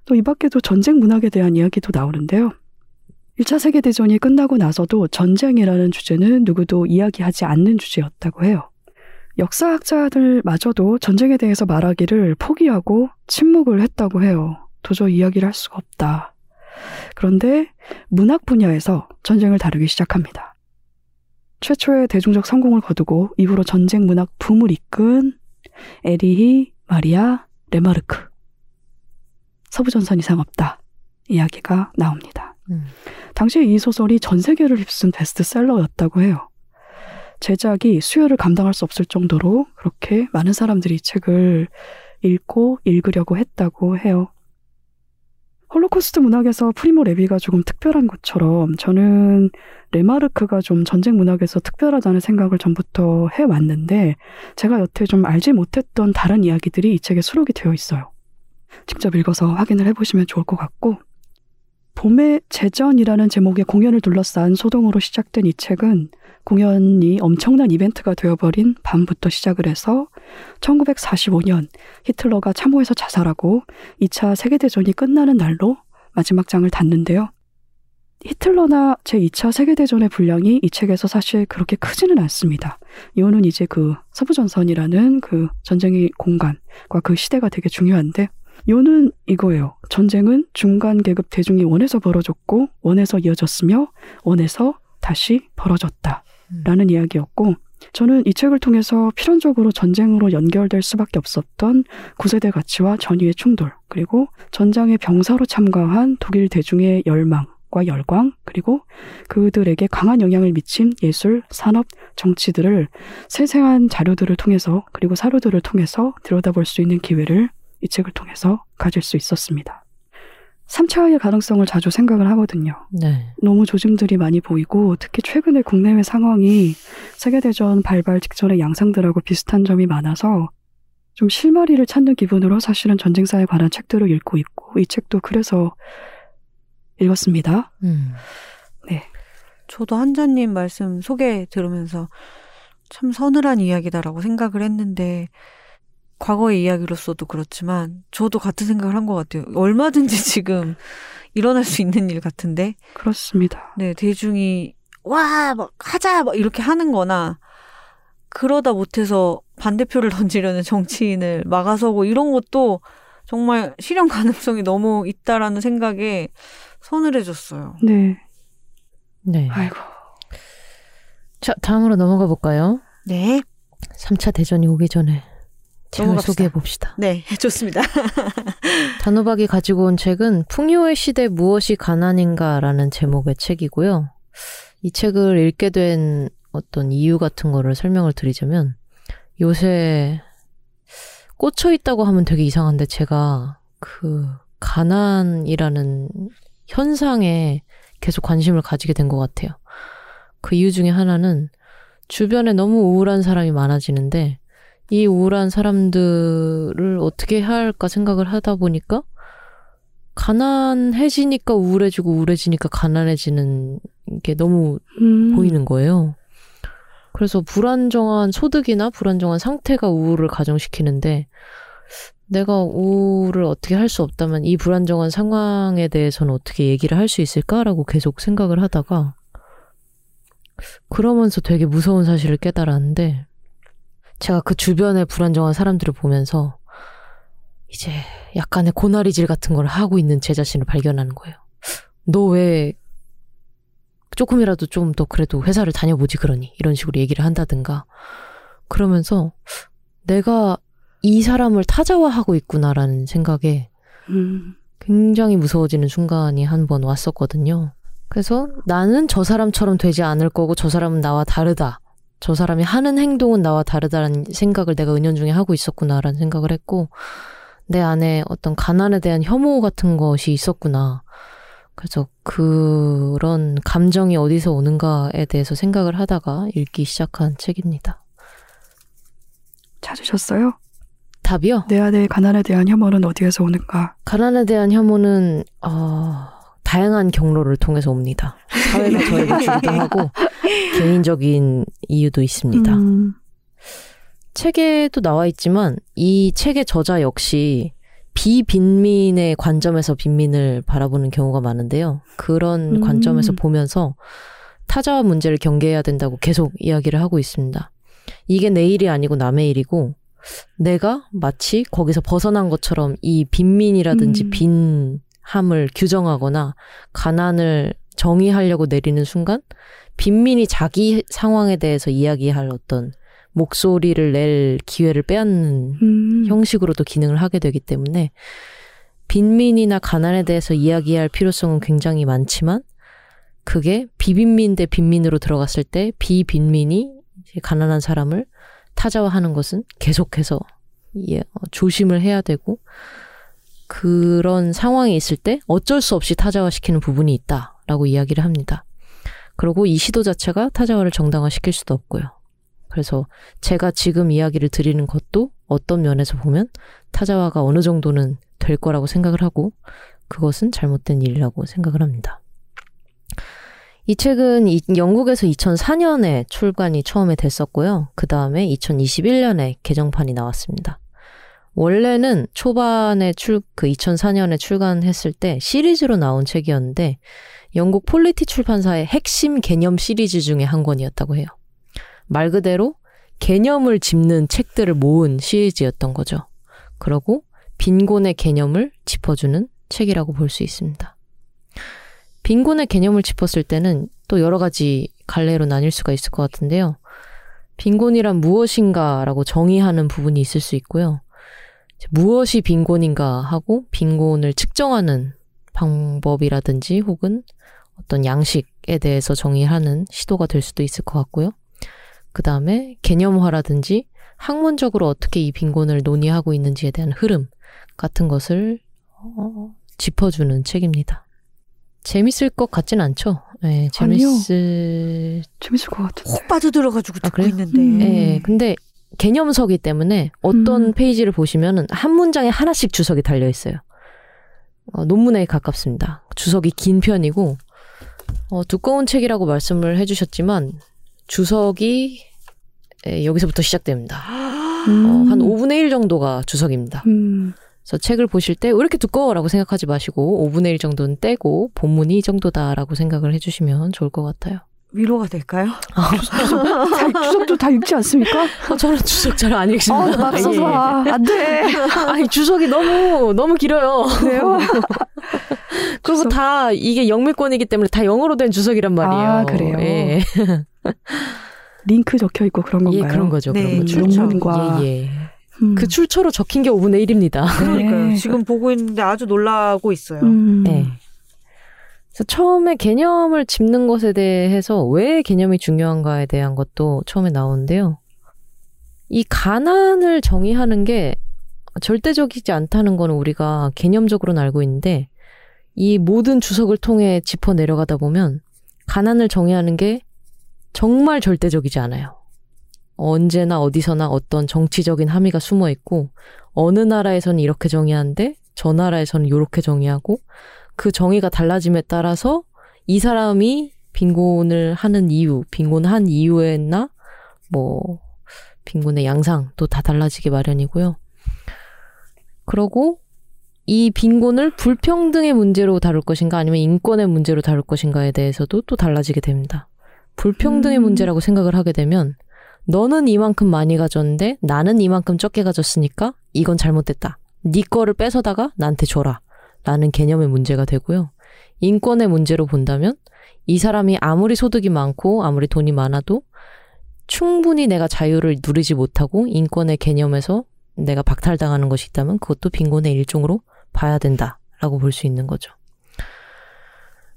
또 이 밖에도 전쟁 문학에 대한 이야기도 나오는데요. 1차 세계대전이 끝나고 나서도 전쟁이라는 주제는 누구도 이야기하지 않는 주제였다고 해요. 역사학자들마저도 전쟁에 대해서 말하기를 포기하고 침묵을 했다고 해요. 도저히 이야기를 할 수가 없다. 그런데 문학 분야에서 전쟁을 다루기 시작합니다. 최초의 대중적 성공을 거두고 이후로 전쟁 문학 붐을 이끈 에리히 마리아 레마르크 서부전선 이상 없다 이야기가 나옵니다. 음. 당시 이 소설이 전 세계를 휩쓴 베스트셀러였다고 해요. 제작이 수요를 감당할 수 없을 정도로 그렇게 많은 사람들이 이 책을 읽고 읽으려고 했다고 해요. 홀로코스트 문학에서 프리모 레비가 조금 특별한 것처럼 저는 레마르크가 좀 전쟁 문학에서 특별하다는 생각을 전부터 해왔는데 제가 여태 좀 알지 못했던 다른 이야기들이 이 책에 수록이 되어 있어요. 직접 읽어서 확인을 해보시면 좋을 것 같고 봄의 제전이라는 제목의 공연을 둘러싼 소동으로 시작된 이 책은 공연이 엄청난 이벤트가 되어버린 밤부터 시작을 해서 1945년 히틀러가 참호에서 자살하고 2차 세계대전이 끝나는 날로 마지막 장을 닫는데요. 히틀러나 제2차 세계대전의 분량이 이 책에서 사실 그렇게 크지는 않습니다. 이유는 이제 그 서부전선이라는 그 전쟁의 공간과 그 시대가 되게 중요한데 요는 이거예요. 전쟁은 중간 계급 대중이 원해서 벌어졌고 원해서 이어졌으며 원해서 다시 벌어졌다. 라는 이야기였고 저는 이 책을 통해서 필연적으로 전쟁으로 연결될 수밖에 없었던 구세대 가치와 전위의 충돌 그리고 전장의 병사로 참가한 독일 대중의 열망 과 열광 그리고 그들에게 강한 영향을 미친 예술, 산업, 정치들을 세세한 자료들을 통해서 그리고 사료들을 통해서 들여다볼 수 있는 기회를 이 책을 통해서 가질 수 있었습니다. 3차의 가능성을 자주 생각을 하거든요. 네. 너무 조짐들이 많이 보이고 특히 최근에 국내외 상황이 세계대전 발발 직전의 양상들하고 비슷한 점이 많아서 좀 실마리를 찾는 기분으로 사실은 전쟁사에 관한 책들을 읽고 있고 이 책도 그래서 읽었습니다. 음. 저도 한자님 말씀 소개 들으면서 참 서늘한 이야기다라고 생각을 했는데 과거의 이야기로서도 그렇지만 저도 같은 생각을 한 것 같아요. 얼마든지 [laughs] 지금 일어날 수 있는 일 같은데 그렇습니다. 네 대중이 와 막 하자 막 이렇게 하는 거나 그러다 못해서 반대표를 [laughs] 던지려는 정치인을 막아서고 이런 것도 정말 실현 가능성이 너무 있다라는 생각에 서늘해졌어요. 네. 네. 아이고. 자, 다음으로 넘어가 볼까요? 네. 3차 대전이 오기 전에 책을. 소개해 봅시다. 네, [laughs] 좋습니다. [laughs] 단호박이 가지고 온 책은 풍요의 시대 무엇이 가난인가라는 제목의 책이고요. 이 책을 읽게 된 어떤 이유 같은 거를 설명을 드리자면 요새 꽂혀 있다고 하면 되게 이상한데 제가 그 가난이라는 현상에 계속 관심을 가지게 된 것 같아요. 그 이유 중에 하나는 주변에 너무 우울한 사람이 많아지는데 이 우울한 사람들을 어떻게 해야 할까 생각을 하다 보니까 가난해지니까 우울해지고 우울해지니까 가난해지는 게 너무 음. 보이는 거예요. 그래서 불안정한 소득이나 불안정한 상태가 우울을 가정시키는데 내가 우울을 어떻게 할 수 없다면 이 불안정한 상황에 대해서는 어떻게 얘기를 할 수 있을까라고 계속 생각을 하다가 그러면서 되게 무서운 사실을 깨달았는데 제가 그 주변의 불안정한 사람들을 보면서 이제 약간의 고나리질 같은 걸 하고 있는 제 자신을 발견하는 거예요. 너 왜 조금이라도 좀 더 그래도 회사를 다녀보지 그러니 이런 식으로 얘기를 한다든가 그러면서 내가 이 사람을 타자화하고 있구나라는 생각에 음. 굉장히 무서워지는 순간이 한 번 왔었거든요. 그래서 나는 저 사람처럼 되지 않을 거고 저 사람은 나와 다르다. 저 사람이 하는 행동은 나와 다르다라는 생각을 내가 은연중에 하고 있었구나라는 생각을 했고 내 안에 어떤 가난에 대한 혐오 같은 것이 있었구나. 그래서 그런 감정이 어디서 오는가에 대해서 생각을 하다가 읽기 시작한 책입니다. 찾으셨어요? 답이요? 내 안의 가난에 대한 혐오는 어디에서 오는가? 가난에 대한 혐오는 어, 다양한 경로를 통해서 옵니다. 사회가 저에게 주기도 하고 개인적인 이유도 있습니다. 음. 책에도 나와 있지만 이 책의 저자 역시 비빈민의 관점에서 빈민을 바라보는 경우가 많은데요. 그런 음. 관점에서 보면서 타자와 문제를 경계해야 된다고 계속 이야기를 하고 있습니다. 이게 내 일이 아니고 남의 일이고 내가 마치 거기서 벗어난 것처럼 이 빈민이라든지 음. 빈함을 규정하거나 가난을 정의하려고 내리는 순간 빈민이 자기 상황에 대해서 이야기할 어떤 목소리를 낼 기회를 빼앗는 음. 형식으로도 기능을 하게 되기 때문에 빈민이나 가난에 대해서 이야기할 필요성은 굉장히 많지만 그게 비빈민 대 빈민으로 들어갔을 때 비빈민이 가난한 사람을 타자화하는 것은 계속해서 예, 어, 조심을 해야 되고 그런 상황이 있을 때 어쩔 수 없이 타자화시키는 부분이 있다라고 이야기를 합니다. 그리고 이 시도 자체가 타자화를 정당화시킬 수도 없고요. 그래서 제가 지금 이야기를 드리는 것도 어떤 면에서 보면 타자화가 어느 정도는 될 거라고 생각을 하고 그것은 잘못된 일이라고 생각을 합니다. 이 책은 이- 영국에서 2004년에 출간이 처음에 됐었고요. 그 다음에 2021년에 개정판이 나왔습니다. 원래는 초반에 출, 그 2004년에 출간했을 때 시리즈로 나온 책이었는데 영국 폴리티 출판사의 핵심 개념 시리즈 중에 한 권이었다고 해요. 말 그대로 개념을 짚는 책들을 모은 시리즈였던 거죠. 그러고 빈곤의 개념을 짚어주는 책이라고 볼 수 있습니다. 빈곤의 개념을 짚었을 때는 또 여러 가지 갈래로 나뉠 수가 있을 것 같은데요. 빈곤이란 무엇인가라고 정의하는 부분이 있을 수 있고요. 무엇이 빈곤인가 하고 빈곤을 측정하는 방법이라든지 혹은 어떤 양식에 대해서 정의하는 시도가 될 수도 있을 것 같고요. 그 다음에 개념화라든지 학문적으로 어떻게 이 빈곤을 논의하고 있는지에 대한 흐름 같은 것을 어, 짚어주는 책입니다. 재밌을 것 같진 않죠? 네, 아니요. 재밌을 재밌을 것 같은데. 훅 빠져들어가지고 아, 듣고 그래요? 있는데. 음. 예, 근데 개념서기 때문에 어떤 음. 페이지를 보시면은 한 문장에 하나씩 주석이 달려 있어요. 어, 논문에 가깝습니다. 주석이 긴 편이고 어, 두꺼운 책이라고 말씀을 해주셨지만 주석이 예, 여기서부터 시작됩니다. 음. 어, 한 5분의 1 정도가 주석입니다. 음. 그래서 책을 보실 때 왜 이렇게 두꺼워라고 생각하지 마시고 5분의 1 정도는 떼고 본문이 이 정도다라고 생각을 해주시면 좋을 것 같아요. 위로가 될까요? 다, 주석도 다 읽지 않습니까? 어, 저는 주석 잘안 어, 읽습니다. 맙소사. 예. 안 돼. 아니 주석이 너무 너무 길어요. 그래요? [laughs] 그리고 주석. 다 이게 영미권이기 때문에 다 영어로 된 주석이란 말이에요. 아, 그래요? 예, [laughs] 링크 적혀 있고 그런 건가요? 예 그런 거죠. 네, 그런 거죠. 출처. 논문과. 예, 예. 음. 그 출처로 적힌 게 5분의 1입니다. 그러니까요. 네. 지금 보고 있는데 아주 놀라고 있어요. 음. 네. 그래서 처음에 개념을 짚는 것에 대해서 왜 개념이 중요한가에 대한 것도 처음에 나오는데요. 이 가난을 정의하는 게 절대적이지 않다는 거는 우리가 개념적으로는 알고 있는데 이 모든 주석을 통해 짚어 내려가다 보면 가난을 정의하는 게 정말 절대적이지 않아요. 언제나 어디서나 어떤 정치적인 함의가 숨어 있고 어느 나라에서는 이렇게 정의하는데 저 나라에서는 이렇게 정의하고 그 정의가 달라짐에 따라서 이 사람이 빈곤을 하는 이유, 빈곤한 이유에나 뭐 빈곤의 양상도 다 달라지기 마련이고요. 그러고 이 빈곤을 불평등의 문제로 다룰 것인가 아니면 인권의 문제로 다룰 것인가에 대해서도 또 달라지게 됩니다. 불평등의 음. 문제라고 생각을 하게 되면 너는 이만큼 많이 가졌는데 나는 이만큼 적게 가졌으니까 이건 잘못됐다. 네 거를 뺏어다가 나한테 줘라. 라는 개념의 문제가 되고요. 인권의 문제로 본다면 이 사람이 아무리 소득이 많고 아무리 돈이 많아도 충분히 내가 자유를 누리지 못하고 인권의 개념에서 내가 박탈당하는 것이 있다면 그것도 빈곤의 일종으로 봐야 된다라고 볼 수 있는 거죠.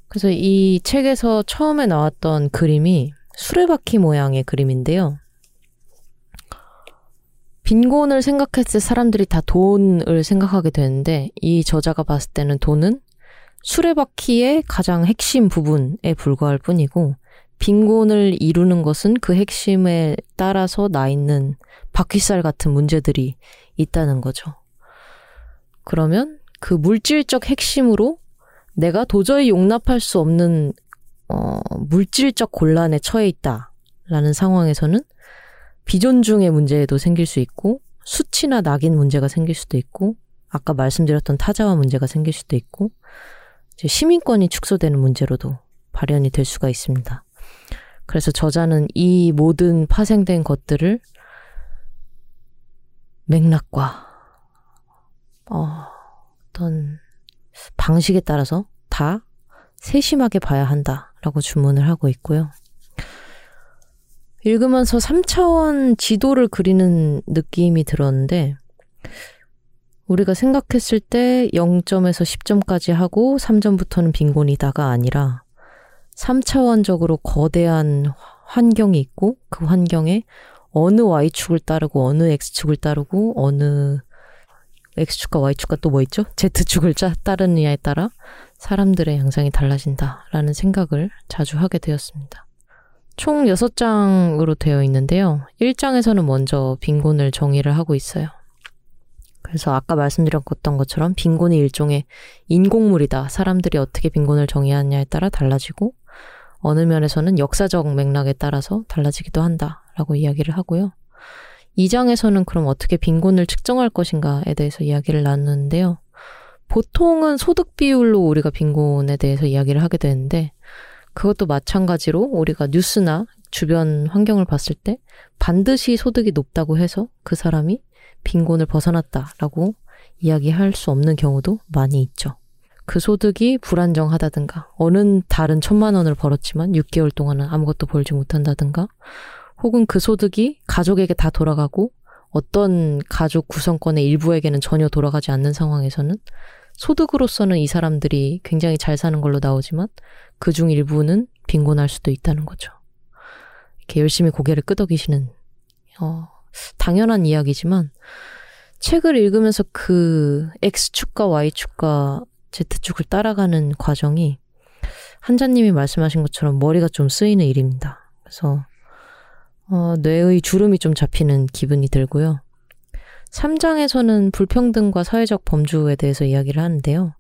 그래서 이 책에서 처음에 나왔던 그림이 수레바퀴 모양의 그림인데요. 빈곤을 생각했을 때 사람들이 다 돈을 생각하게 되는데 이 저자가 봤을 때는 돈은 수레바퀴의 가장 핵심 부분에 불과할 뿐이고 빈곤을 이루는 것은 그 핵심에 따라서 나 있는 바퀴살 같은 문제들이 있다는 거죠. 그러면 그 물질적 핵심으로 내가 도저히 용납할 수 없는 어, 물질적 곤란에 처해 있다라는 상황에서는 비존중의 문제도 생길 수 있고 수치나 낙인 문제가 생길 수도 있고 아까 말씀드렸던 타자와 문제가 생길 수도 있고 시민권이 축소되는 문제로도 발현이 될 수가 있습니다. 그래서 저자는 이 모든 파생된 것들을 맥락과 어, 어떤 방식에 따라서 다 세심하게 봐야 한다라고 주문을 하고 있고요. 읽으면서 3차원 지도를 그리는 느낌이 들었는데, 우리가 생각했을 때 0점에서 10점까지 하고 3점부터는 빈곤이다가 아니라 3차원적으로 거대한 환경이 있고 그 환경에 어느 Y축을 따르고 어느 X축을 따르고 어느 X축과 Y축과 또 뭐 있죠? Z축을 따르느냐에 따라 사람들의 양상이 달라진다라는 생각을 자주 하게 되었습니다. 총 6장으로 되어 있는데요. 1장에서는 먼저 빈곤을 정의를 하고 있어요. 그래서 아까 말씀드렸던 것처럼 빈곤이 일종의 인공물이다. 사람들이 어떻게 빈곤을 정의하느냐에 따라 달라지고 어느 면에서는 역사적 맥락에 따라서 달라지기도 한다라고 이야기를 하고요. 2장에서는 그럼 어떻게 빈곤을 측정할 것인가에 대해서 이야기를 나누는데요. 보통은 소득 비율로 우리가 빈곤에 대해서 이야기를 하게 되는데 그것도 마찬가지로 우리가 뉴스나 주변 환경을 봤을 때 반드시 소득이 높다고 해서 그 사람이 빈곤을 벗어났다라고 이야기할 수 없는 경우도 많이 있죠. 그 소득이 불안정하다든가, 어느 다른 천만 원을 벌었지만 6개월 동안은 아무것도 벌지 못한다든가, 혹은 그 소득이 가족에게 다 돌아가고 어떤 가족 구성권의 일부에게는 전혀 돌아가지 않는 상황에서는 소득으로서는 이 사람들이 굉장히 잘 사는 걸로 나오지만 그 중 일부는 빈곤할 수도 있다는 거죠. 이렇게 열심히 고개를 끄덕이시는, 어, 당연한 이야기지만 책을 읽으면서 그 X축과 Y축과 Z축을 따라가는 과정이 한자님이 말씀하신 것처럼 머리가 좀 쓰이는 일입니다. 그래서 어, 뇌의 주름이 좀 잡히는 기분이 들고요. 3장에서는 불평등과 사회적 범주에 대해서 이야기를 하는데요.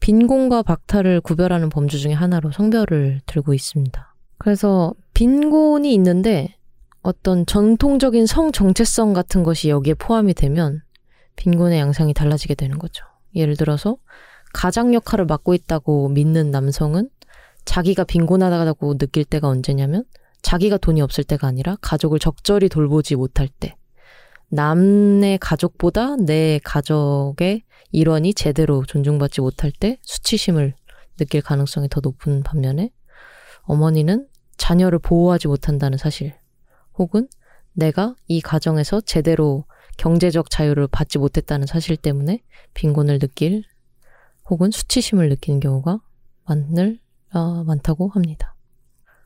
빈곤과 박탈을 구별하는 범주 중에 하나로 성별을 들고 있습니다. 그래서 빈곤이 있는데 어떤 전통적인 성 정체성 같은 것이 여기에 포함이 되면 빈곤의 양상이 달라지게 되는 거죠. 예를 들어서 가장 역할을 맡고 있다고 믿는 남성은 자기가 빈곤하다고 느낄 때가 언제냐면 자기가 돈이 없을 때가 아니라 가족을 적절히 돌보지 못할 때. 남의 가족보다 내 가족의 일원이 제대로 존중받지 못할 때 수치심을 느낄 가능성이 더 높은 반면에 어머니는 자녀를 보호하지 못한다는 사실 혹은 내가 이 가정에서 제대로 경제적 자유를 받지 못했다는 사실 때문에 빈곤을 느낄 혹은 수치심을 느끼는 경우가 많을, 어, 많다고 합니다.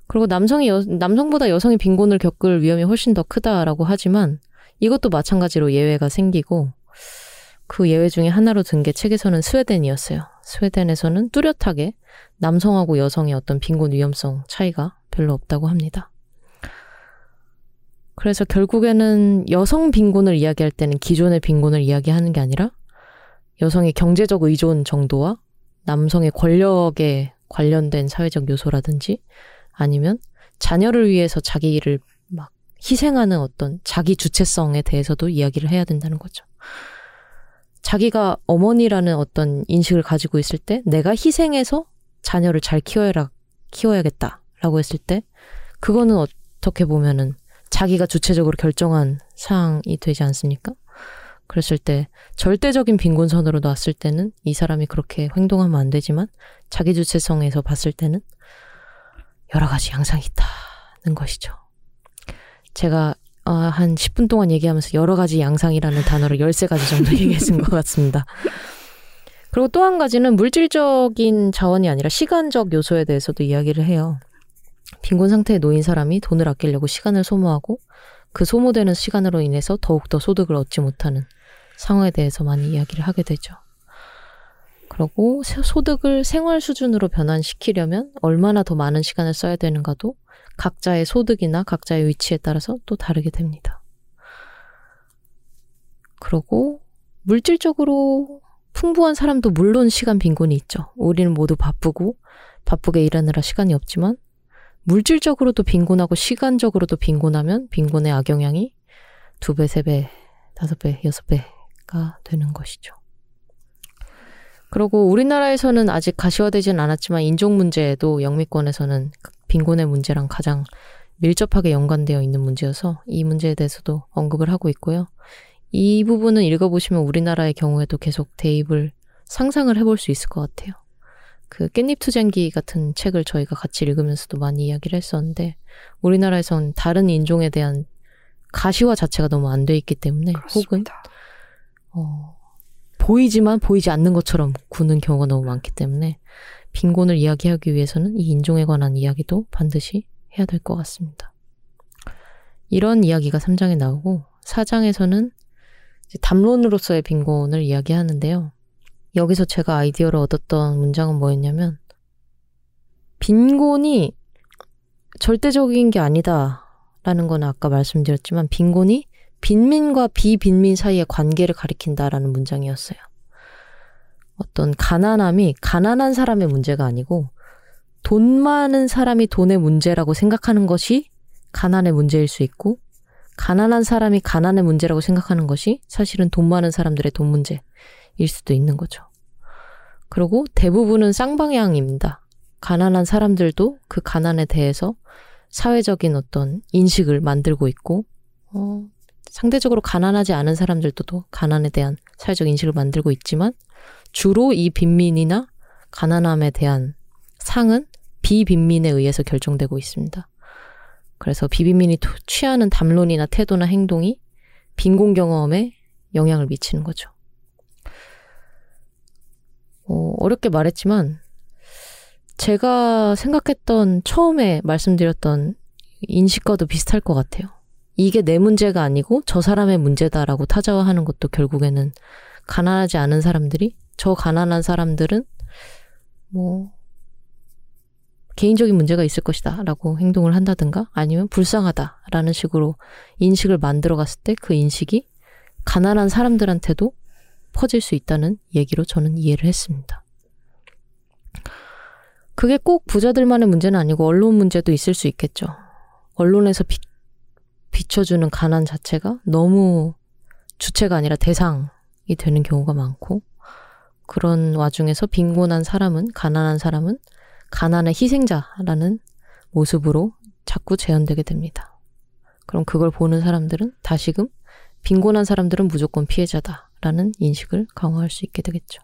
그리고 남성이 여, 남성보다 여성이 빈곤을 겪을 위험이 훨씬 더 크다라고 하지만 이것도 마찬가지로 예외가 생기고 그 예외 중에 하나로 든 게 책에서는 스웨덴이었어요. 스웨덴에서는 뚜렷하게 남성하고 여성의 어떤 빈곤 위험성 차이가 별로 없다고 합니다. 그래서 결국에는 여성 빈곤을 이야기할 때는 기존의 빈곤을 이야기하는 게 아니라 여성의 경제적 의존 정도와 남성의 권력에 관련된 사회적 요소라든지 아니면 자녀를 위해서 자기를 막 희생하는 어떤 자기 주체성에 대해서도 이야기를 해야 된다는 거죠. 자기가 어머니라는 어떤 인식을 가지고 있을 때 내가 희생해서 자녀를 잘 키워야 키워야겠다라고 했을 때 그거는 어떻게 보면은 자기가 주체적으로 결정한 사항이 되지 않습니까? 그랬을 때 절대적인 빈곤선으로 놨을 때는 이 사람이 그렇게 행동하면 안 되지만 자기 주체성에서 봤을 때는 여러 가지 양상이 있다는 것이죠. 제가 어, 한 10분 동안 얘기하면서 여러 가지 양상이라는 단어를 13가지 정도 [laughs] 얘기했은 것 같습니다. 그리고 또 한 가지는 물질적인 자원이 아니라 시간적 요소에 대해서도 이야기를 해요. 빈곤 상태에 놓인 사람이 돈을 아끼려고 시간을 소모하고 그 소모되는 시간으로 인해서 더욱더 소득을 얻지 못하는 상황에 대해서 많이 이야기를 하게 되죠. 그리고 세- 소득을 생활 수준으로 변환시키려면 얼마나 더 많은 시간을 써야 되는가도 각자의 소득이나 각자의 위치에 따라서 또 다르게 됩니다. 그리고 물질적으로 풍부한 사람도 물론 시간 빈곤이 있죠. 우리는 모두 바쁘고 바쁘게 일하느라 시간이 없지만 물질적으로도 빈곤하고 시간적으로도 빈곤하면 빈곤의 악영향이 두 배, 세 배, 다섯 배, 여섯 배가 되는 것이죠. 그리고 우리나라에서는 아직 가시화되진 않았지만 인종 문제도 영미권에서는 빈곤의 문제랑 가장 밀접하게 연관되어 있는 문제여서 이 문제에 대해서도 언급을 하고 있고요. 이 부분은 읽어보시면 우리나라의 경우에도 계속 대입을 상상을 해볼 수 있을 것 같아요. 그 깻잎 투쟁기 같은 책을 저희가 같이 읽으면서도 많이 이야기를 했었는데 우리나라에선 다른 인종에 대한 가시화 자체가 너무 안 돼 있기 때문에 혹은 그렇습니다. 어, 보이지만 보이지 않는 것처럼 구는 경우가 너무 많기 때문에 빈곤을 이야기하기 위해서는 이 인종에 관한 이야기도 반드시 해야 될 것 같습니다. 이런 이야기가 3장에 나오고 4장에서는 담론으로서의 빈곤을 이야기하는데요. 여기서 제가 아이디어를 얻었던 문장은 뭐였냐면 빈곤이 절대적인 게 아니다 라는 건 아까 말씀드렸지만 빈곤이 빈민과 비빈민 사이의 관계를 가리킨다라는 문장이었어요. 어떤 가난함이 가난한 사람의 문제가 아니고 돈 많은 사람이 돈의 문제라고 생각하는 것이 가난의 문제일 수 있고 가난한 사람이 가난의 문제라고 생각하는 것이 사실은 돈 많은 사람들의 돈 문제일 수도 있는 거죠. 그리고 대부분은 쌍방향입니다. 가난한 사람들도 그 가난에 대해서 사회적인 어떤 인식을 만들고 있고, 어, 상대적으로 가난하지 않은 사람들도 또 가난에 대한 사회적 인식을 만들고 있지만, 주로 이 빈민이나 가난함에 대한 상은 비빈민에 의해서 결정되고 있습니다. 그래서 비빈민이 토- 취하는 담론이나 태도나 행동이 빈곤 경험에 영향을 미치는 거죠. 어, 어렵게 말했지만, 제가 생각했던 처음에 말씀드렸던 인식과도 비슷할 것 같아요. 이게 내 문제가 아니고 저 사람의 문제다라고 타자화하는 것도 결국에는 가난하지 않은 사람들이 저 가난한 사람들은 뭐 개인적인 문제가 있을 것이다 라고 행동을 한다든가 아니면 불쌍하다 라는 식으로 인식을 만들어 갔을 때 그 인식이 가난한 사람들한테도 퍼질 수 있다는 얘기로 저는 이해를 했습니다. 그게 꼭 부자들만의 문제는 아니고 언론 문제도 있을 수 있겠죠. 언론에서 비, 비춰주는 가난 자체가 너무 주체가 아니라 대상이 되는 경우가 많고 그런 와중에서 빈곤한 사람은 가난한 사람은 가난의 희생자라는 모습으로 자꾸 재현되게 됩니다. 그럼 그걸 보는 사람들은 다시금 빈곤한 사람들은 무조건 피해자다라는 인식을 강화할 수 있게 되겠죠.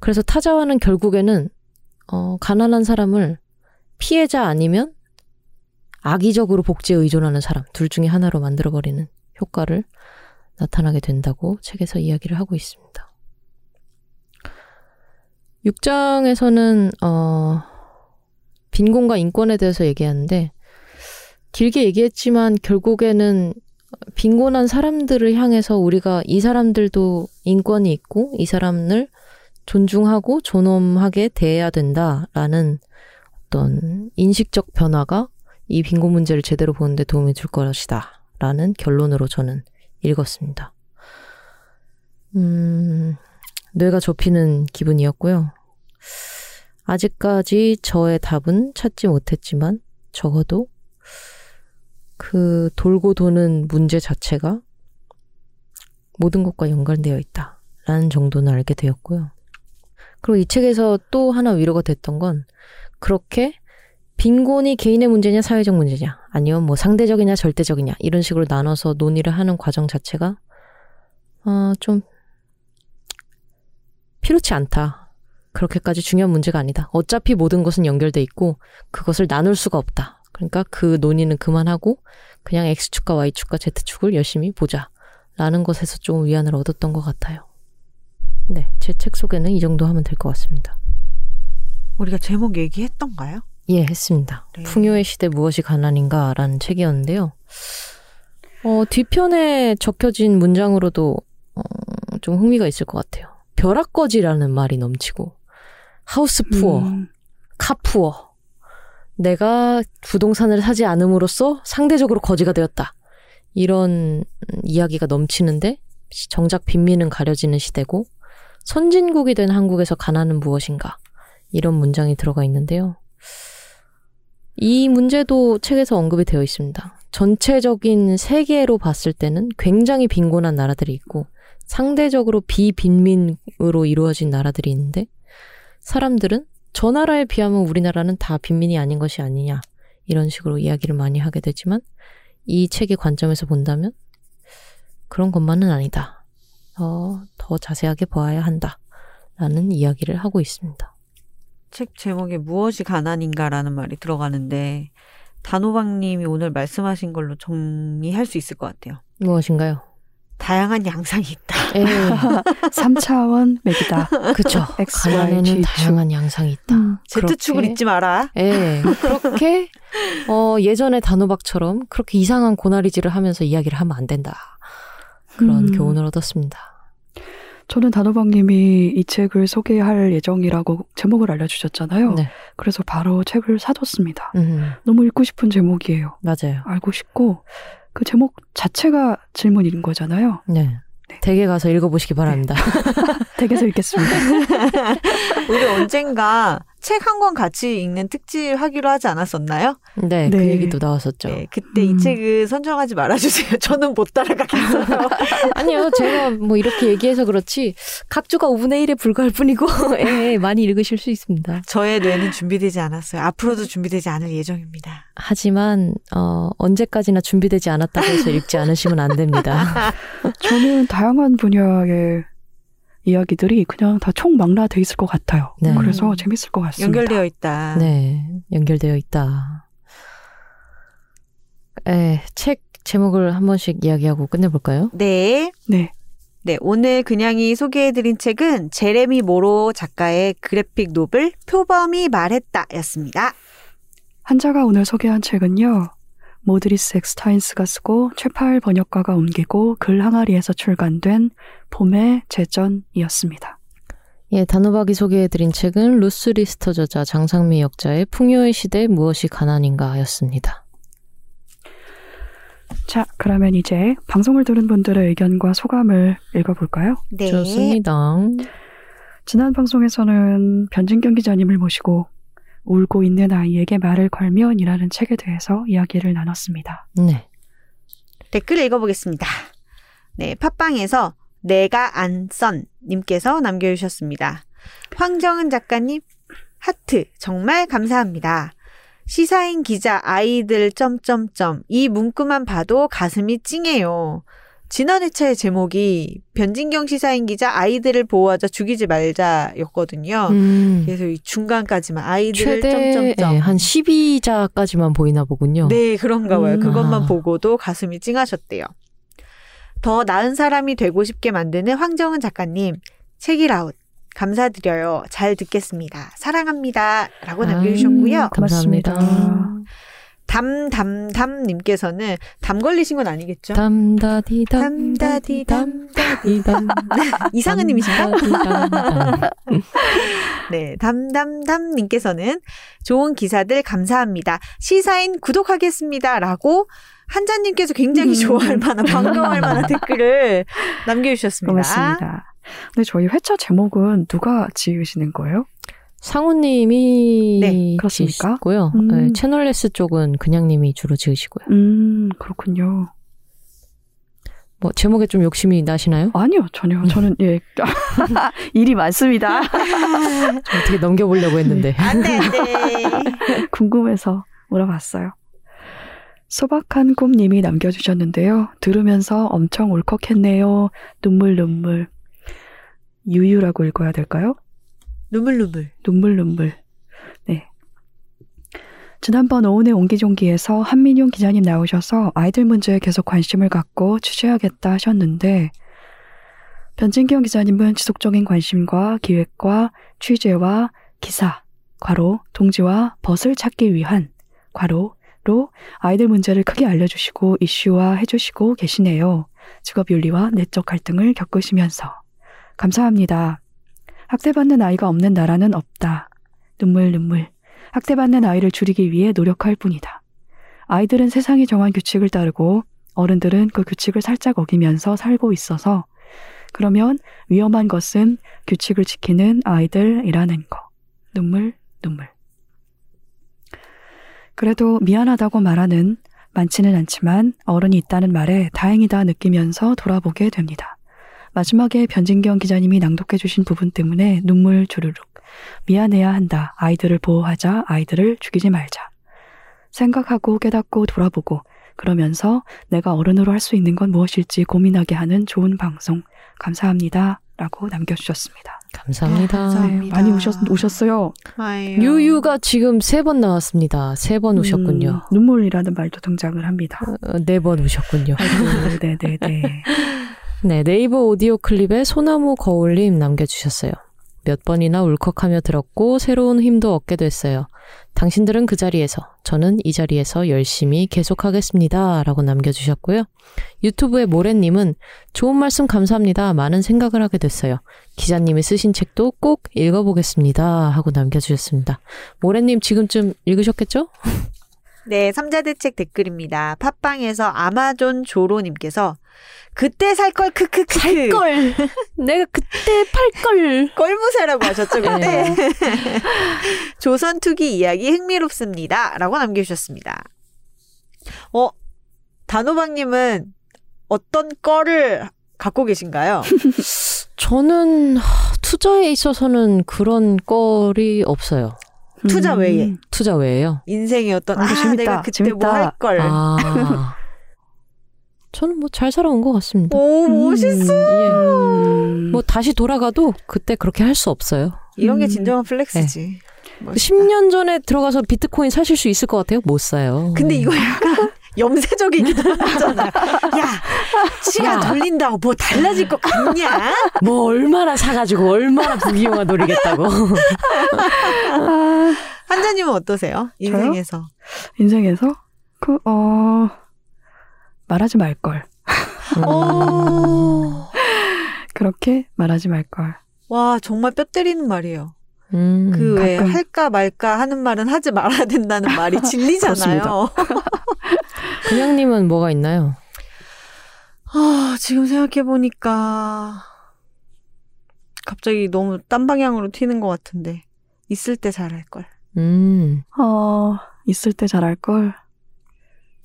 그래서 타자와는 결국에는 어, 가난한 사람을 피해자 아니면 악의적으로 복지에 의존하는 사람 둘 중에 하나로 만들어버리는 효과를 나타나게 된다고 책에서 이야기를 하고 있습니다. 6장에서는 어, 빈곤과 인권에 대해서 얘기하는데 길게 얘기했지만 결국에는 빈곤한 사람들을 향해서 우리가 이 사람들도 인권이 있고 이 사람을 존중하고 존엄하게 대해야 된다라는 어떤 인식적 변화가 이 빈곤 문제를 제대로 보는데 도움이 줄 것이다. 라는 결론으로 저는 읽었습니다. 음, 뇌가 접히는 기분이었고요. 아직까지 저의 답은 찾지 못했지만 적어도 그 돌고 도는 문제 자체가 모든 것과 연관되어 있다. 라는 정도는 알게 되었고요. 그리고 이 책에서 또 하나 위로가 됐던 건 그렇게 빈곤이 개인의 문제냐 사회적 문제냐 아니면 뭐 상대적이냐 절대적이냐 이런 식으로 나눠서 논의를 하는 과정 자체가 어, 좀 필요치 않다. 그렇게까지 중요한 문제가 아니다. 어차피 모든 것은 연결돼 있고 그것을 나눌 수가 없다. 그러니까 그 논의는 그만하고 그냥 X축과 Y축과 Z축을 열심히 보자. 라는 것에서 좀 위안을 얻었던 것 같아요. 네, 제 책 소개는 이 정도 하면 될 것 같습니다. 우리가 제목 얘기했던가요? 예, 했습니다. 네. 풍요의 시대 무엇이 가난인가 라는 책이었는데요. 어, 뒤편에 적혀진 문장으로도 어, 좀 흥미가 있을 것 같아요. 벼락거지라는 말이 넘치고 하우스 푸어, 음, 카 푸어. 내가 부동산을 사지 않음으로써 상대적으로 거지가 되었다. 이런 이야기가 넘치는데 정작 빈민은 가려지는 시대고 선진국이 된 한국에서 가난은 무엇인가 이런 문장이 들어가 있는데요. 이 문제도 책에서 언급이 되어 있습니다. 전체적인 세계로 봤을 때는 굉장히 빈곤한 나라들이 있고 상대적으로 비빈민으로 이루어진 나라들이 있는데 사람들은 저 나라에 비하면 우리나라는 다 빈민이 아닌 것이 아니냐 이런 식으로 이야기를 많이 하게 되지만 이 책의 관점에서 본다면 그런 것만은 아니다. 어, 더 자세하게 보아야 한다. 라는 이야기를 하고 있습니다. 책 제목에 무엇이 가난인가라는 말이 들어가는데 단호박님이 오늘 말씀하신 걸로 정리할 수 있을 것 같아요. 무엇인가요? 다양한 양상이 있다. [laughs] 에 3차원 맥이다. 그쵸. X, 축. 다양한 양상이 있다. 음, Z축을 잊지 마라. 예, 그렇게 어, 예전의 단호박처럼 그렇게 이상한 고나리질을 하면서 이야기를 하면 안 된다. 그런 음. 교훈을 얻었습니다. 저는 단호박님이 이 책을 소개할 예정이라고 제목을 알려주셨잖아요. 네, 그래서 바로 책을 사뒀습니다. 음, 너무 읽고 싶은 제목이에요. 맞아요. 알고 싶고 그 제목 자체가 질문인 거잖아요. 네. 댁에 가서 읽어보시기 바랍니다. [laughs] 댁에서 읽겠습니다. [laughs] 우리 언젠가 책 한 권 같이 읽는 특집 하기로 하지 않았었나요? 네, 그 네. 얘기도 나왔었죠. 네, 그때 이 음. 책을 선정하지 말아주세요. [laughs] 저는 못 따라가겠어요. [laughs] 아니요, 제가 뭐 이렇게 얘기해서 그렇지 각 주가 5분의 1에 불과할 뿐이고 [laughs] 예, 많이 읽으실 수 있습니다. 저의 뇌는 준비되지 않았어요. 앞으로도 준비되지 않을 예정입니다. 하지만 어, 언제까지나 준비되지 않았다고 해서 읽지 않으시면 안 됩니다. 저는 다양한 분야의 이야기들이 그냥 다 총망라 돼 있을 것 같아요. 네. 그래서 재밌을 것 같습니다. 연결되어 있다. 네, 연결되어 있다. 에, 책 제목을 한 번씩 이야기하고 끝내볼까요? 네. 네. 네, 오늘 그냥이 소개해드린 책은 제레미 모로 작가의 그래픽 노블 표범이 말했다 였습니다. 한자가 오늘 소개한 책은요. 모드리스 엑스타인스가 쓰고 최파일 번역가가 옮기고 글 항아리에서 출간된 봄의 제전이었습니다. 예, 단호박이 소개해드린 책은 루스 리스터 저자 장상미 역자의 풍요의 시대 무엇이 가난인가 였습니다. 자, 그러면 이제 방송을 들은 분들의 의견과 소감을 읽어볼까요? 네. 좋습니다. 지난 방송에서는 변진경 기자님을 모시고 울고 있는 아이에게 말을 걸면이라는 책에 대해서 이야기를 나눴습니다. 네. 댓글 읽어보겠습니다. 네, 팟빵에서 내가 안 썬 님께서 남겨주셨습니다. 황정은 작가님 하트 정말 감사합니다. 시사인 기자 아이들 점점점 이 문구만 봐도 가슴이 찡해요. 지난 회차의 제목이 변진경 시사인 기자 아이들을 보호하자 죽이지 말자였거든요. 음, 그래서 이 중간까지만 아이들을 최대 점점점 예, 한 12자까지만 보이나 보군요. 네, 그런가 봐요. 음. 그것만 아. 보고도 가슴이 찡하셨대요. 더 나은 사람이 되고 싶게 만드는 황정은 작가님, 책이라웃. 감사드려요. 잘 듣겠습니다. 사랑합니다. 라고 남겨주셨고요. 아, 감사합니다. 고맙습니다. 담담담 님께서는 담 걸리신 건 아니겠죠? 담다디담 담다디담 이담 이상은 님이신가? 담다디담. 네, 담담담 님께서는 좋은 기사들 감사합니다. 시사인 구독하겠습니다. 라고 한자님께서 굉장히 음. 좋아할 만한, 반가워할 만한 댓글을 남겨주셨습니다. 고맙습니다. 근데 저희 회차 제목은 누가 지으시는 거예요? 상우님이 네, 그렇습니까? 지으시고요. 음. 네, 채널레스 쪽은 그냥님이 주로 지으시고요. 음, 그렇군요. 뭐 제목에 좀 욕심이 나시나요? 아니요, 전혀. 음. 저는, 예. [laughs] [laughs] 일이 많습니다. 좀 어떻게 넘겨보려고 했는데. [laughs] 안 돼, 안 돼. 궁금해서 물어봤어요. 소박한 꿈님이 남겨주셨는데요. 들으면서 엄청 울컥했네요. 눈물 눈물. 유유라고 읽어야 될까요? 눈물 눈물. 눈물 눈물. 네. 지난번 오은의 옹기종기에서 한민용 기자님 나오셔서 아이들 문제에 계속 관심을 갖고 취재하겠다 하셨는데 변진경 기자님은 지속적인 관심과 기획과 취재와 기사, 과로, 동지와 벗을 찾기 위한 과로로 아이들 문제를 크게 알려주시고 이슈화 해주시고 계시네요. 직업 윤리와 내적 갈등을 겪으시면서 감사합니다. 학대받는 아이가 없는 나라는 없다. 눈물 눈물. 학대받는 아이를 줄이기 위해 노력할 뿐이다. 아이들은 세상이 정한 규칙을 따르고 어른들은 그 규칙을 살짝 어기면서 살고 있어서 그러면 위험한 것은 규칙을 지키는 아이들이라는 거. 눈물 눈물. 그래도 미안하다고 말하는 많지는 않지만 어른이 있다는 말에 다행이다 느끼면서 돌아보게 됩니다. 마지막에 변진경 기자님이 낭독해 주신 부분 때문에 눈물 주르륵. 미안해야 한다. 아이들을 보호하자. 아이들을 죽이지 말자. 생각하고 깨닫고 돌아보고 그러면서 내가 어른으로 할 수 있는 건 무엇일지 고민하게 하는 좋은 방송. 감사합니다. 라고 남겨주셨습니다. 감사합니다. 아, 감사합니다. 네, 많이 오셨, 오셨어요. 아유. 유유가 지금 세 번 나왔습니다. 세번 오셨군요. 음, 눈물이라는 말도 등장을 합니다. 네번 오셨군요. 아이고, 네네네. [laughs] 네, 네이버 오디오 클립에 소나무 거울님 남겨주셨어요. 몇 번이나 울컥하며 들었고 새로운 힘도 얻게 됐어요. 당신들은 그 자리에서, 저는 이 자리에서 열심히 계속하겠습니다. 라고 남겨주셨고요. 유튜브의 모래님은 좋은 말씀 감사합니다. 많은 생각을 하게 됐어요. 기자님이 쓰신 책도 꼭 읽어보겠습니다. 하고 남겨주셨습니다. 모래님 지금쯤 읽으셨겠죠? [laughs] 네, 삼자대책 댓글입니다. 팟빵에서 아마존 조로님께서 그때 살걸 크크크크 살 걸! [laughs] 내가 그때 팔 걸! 껄무새라고 하셨죠 그때 네. [laughs] 조선 투기 이야기 흥미롭습니다. 라고 남겨주셨습니다. 어 단호박님은 어떤 거를 갖고 계신가요? [laughs] 저는 하, 투자에 있어서는 그런 꼴이 없어요. 투자 외에. 투자 외에요. 인생의 어떤 아, 아, 재밌다. 내가 그때. 뭐 할 걸. 아. 저는 뭐 잘 살아온 것 같습니다. 오 멋있어. 예. 음, 뭐 다시 돌아가도 그때 그렇게 할 수 없어요. 이런 게 음. 진정한 플렉스지. 멋있다. 10년 전에 들어가서 비트코인 사실 수 있을 것 같아요? 못 사요. 근데 네. 이거 약간 [laughs] 염세적이기도 하잖아. 야, 시간 야. 돌린다 고 뭐 달라질 것 같냐? 뭐 얼마나 사가지고 얼마나 부귀영화 노리겠다고. 아, 한자님은 어떠세요? 인생에서. 인생에서 그 어. 말하지 말 걸. 오. 그렇게 말하지 말 걸. 와, 정말 뼈 때리는 말이에요. 음. 그왜 가끔. 할까 말까 하는 말은 하지 말아야 된다는 말이 [laughs] 진리잖아요. 그냥님은 [laughs] 뭐가 있나요? 아, 지금 생각해보니까 갑자기 너무 딴 방향으로 튀는 것 같은데. 있을 때 잘할 걸. 음. 어, 있을 때 잘할 걸.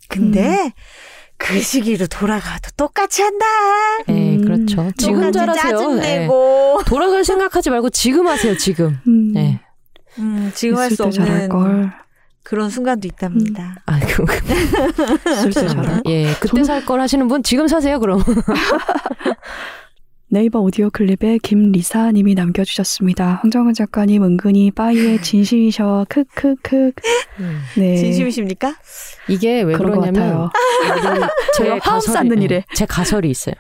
근데 그 시기로 돌아가도 똑같이 한다. 네, 음. 그렇죠. 지금 똑같이 잘하세요. 네. 짜증내고. 돌아갈 생각하지 말고 지금 하세요, 지금. 음, 네. 음, 지금 할 수 없는 걸. 그런 순간도 있답니다. 아, 그, 걸. 예, 그때 저는- 살걸 하시는 분 지금 사세요, 그럼. [laughs] 네이버 오디오 클립에 김리사님이 남겨주셨습니다. 황정은 작가님 은근히 빠이에 [laughs] 진심이셔. 크크크. 네. 진심이십니까? 이게 왜 그러냐면. 제 제가 [laughs] 화음 쌓는 예, 일에. 제 가설이 있어요.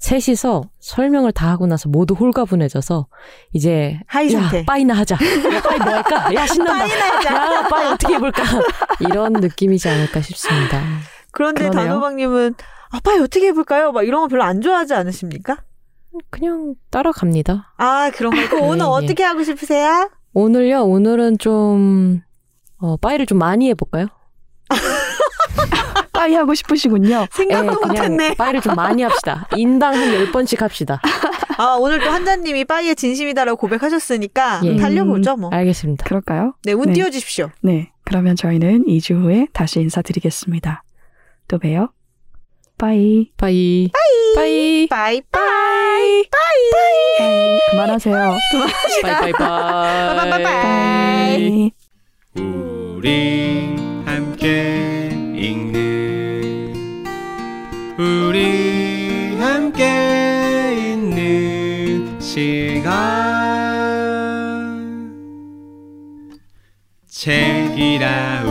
셋이서 설명을 다 하고 나서 모두 홀가분해져서 이제 하이 야 상태. 빠이나 하자. 야 빠이 뭐 할까? 야 신난다. [laughs] 빠이나 하자. 야 빠이 어떻게 해볼까? 이런 느낌이지 않을까 싶습니다. 그런데. 단호박님은 아빠 어떻게 해볼까요? 막 이런 거 별로 안 좋아하지 않으십니까? 그냥 따라갑니다. 아 그런 거. 그럼 오늘 예, [laughs] 예. 어떻게 하고 싶으세요? 오늘요. 오늘은 좀 어, 빠이를 좀 많이 해볼까요? [laughs] 빠이 하고 싶으시군요. 생각도 예, 못했네. 빠이를 좀 많이 합시다. 인당 한 10번씩 합시다. 아 오늘 또 한자님이 빠이의 진심이다라고 고백하셨으니까 예. 달려보죠 뭐. 알겠습니다. 그럴까요? 네, 운 네. 띄워주십시오. 네. 그러면 저희는 2주 후에 다시 인사드리겠습니다. 또 봬요. 빠이. 빠이. 빠이. 빠이. 빠이. 빠이. 네, 그만하세요. 그만합시다. 빠이 빠이 빠이. 빠이. 우리 함께 읽는 우리 함께 있는 시간 책이라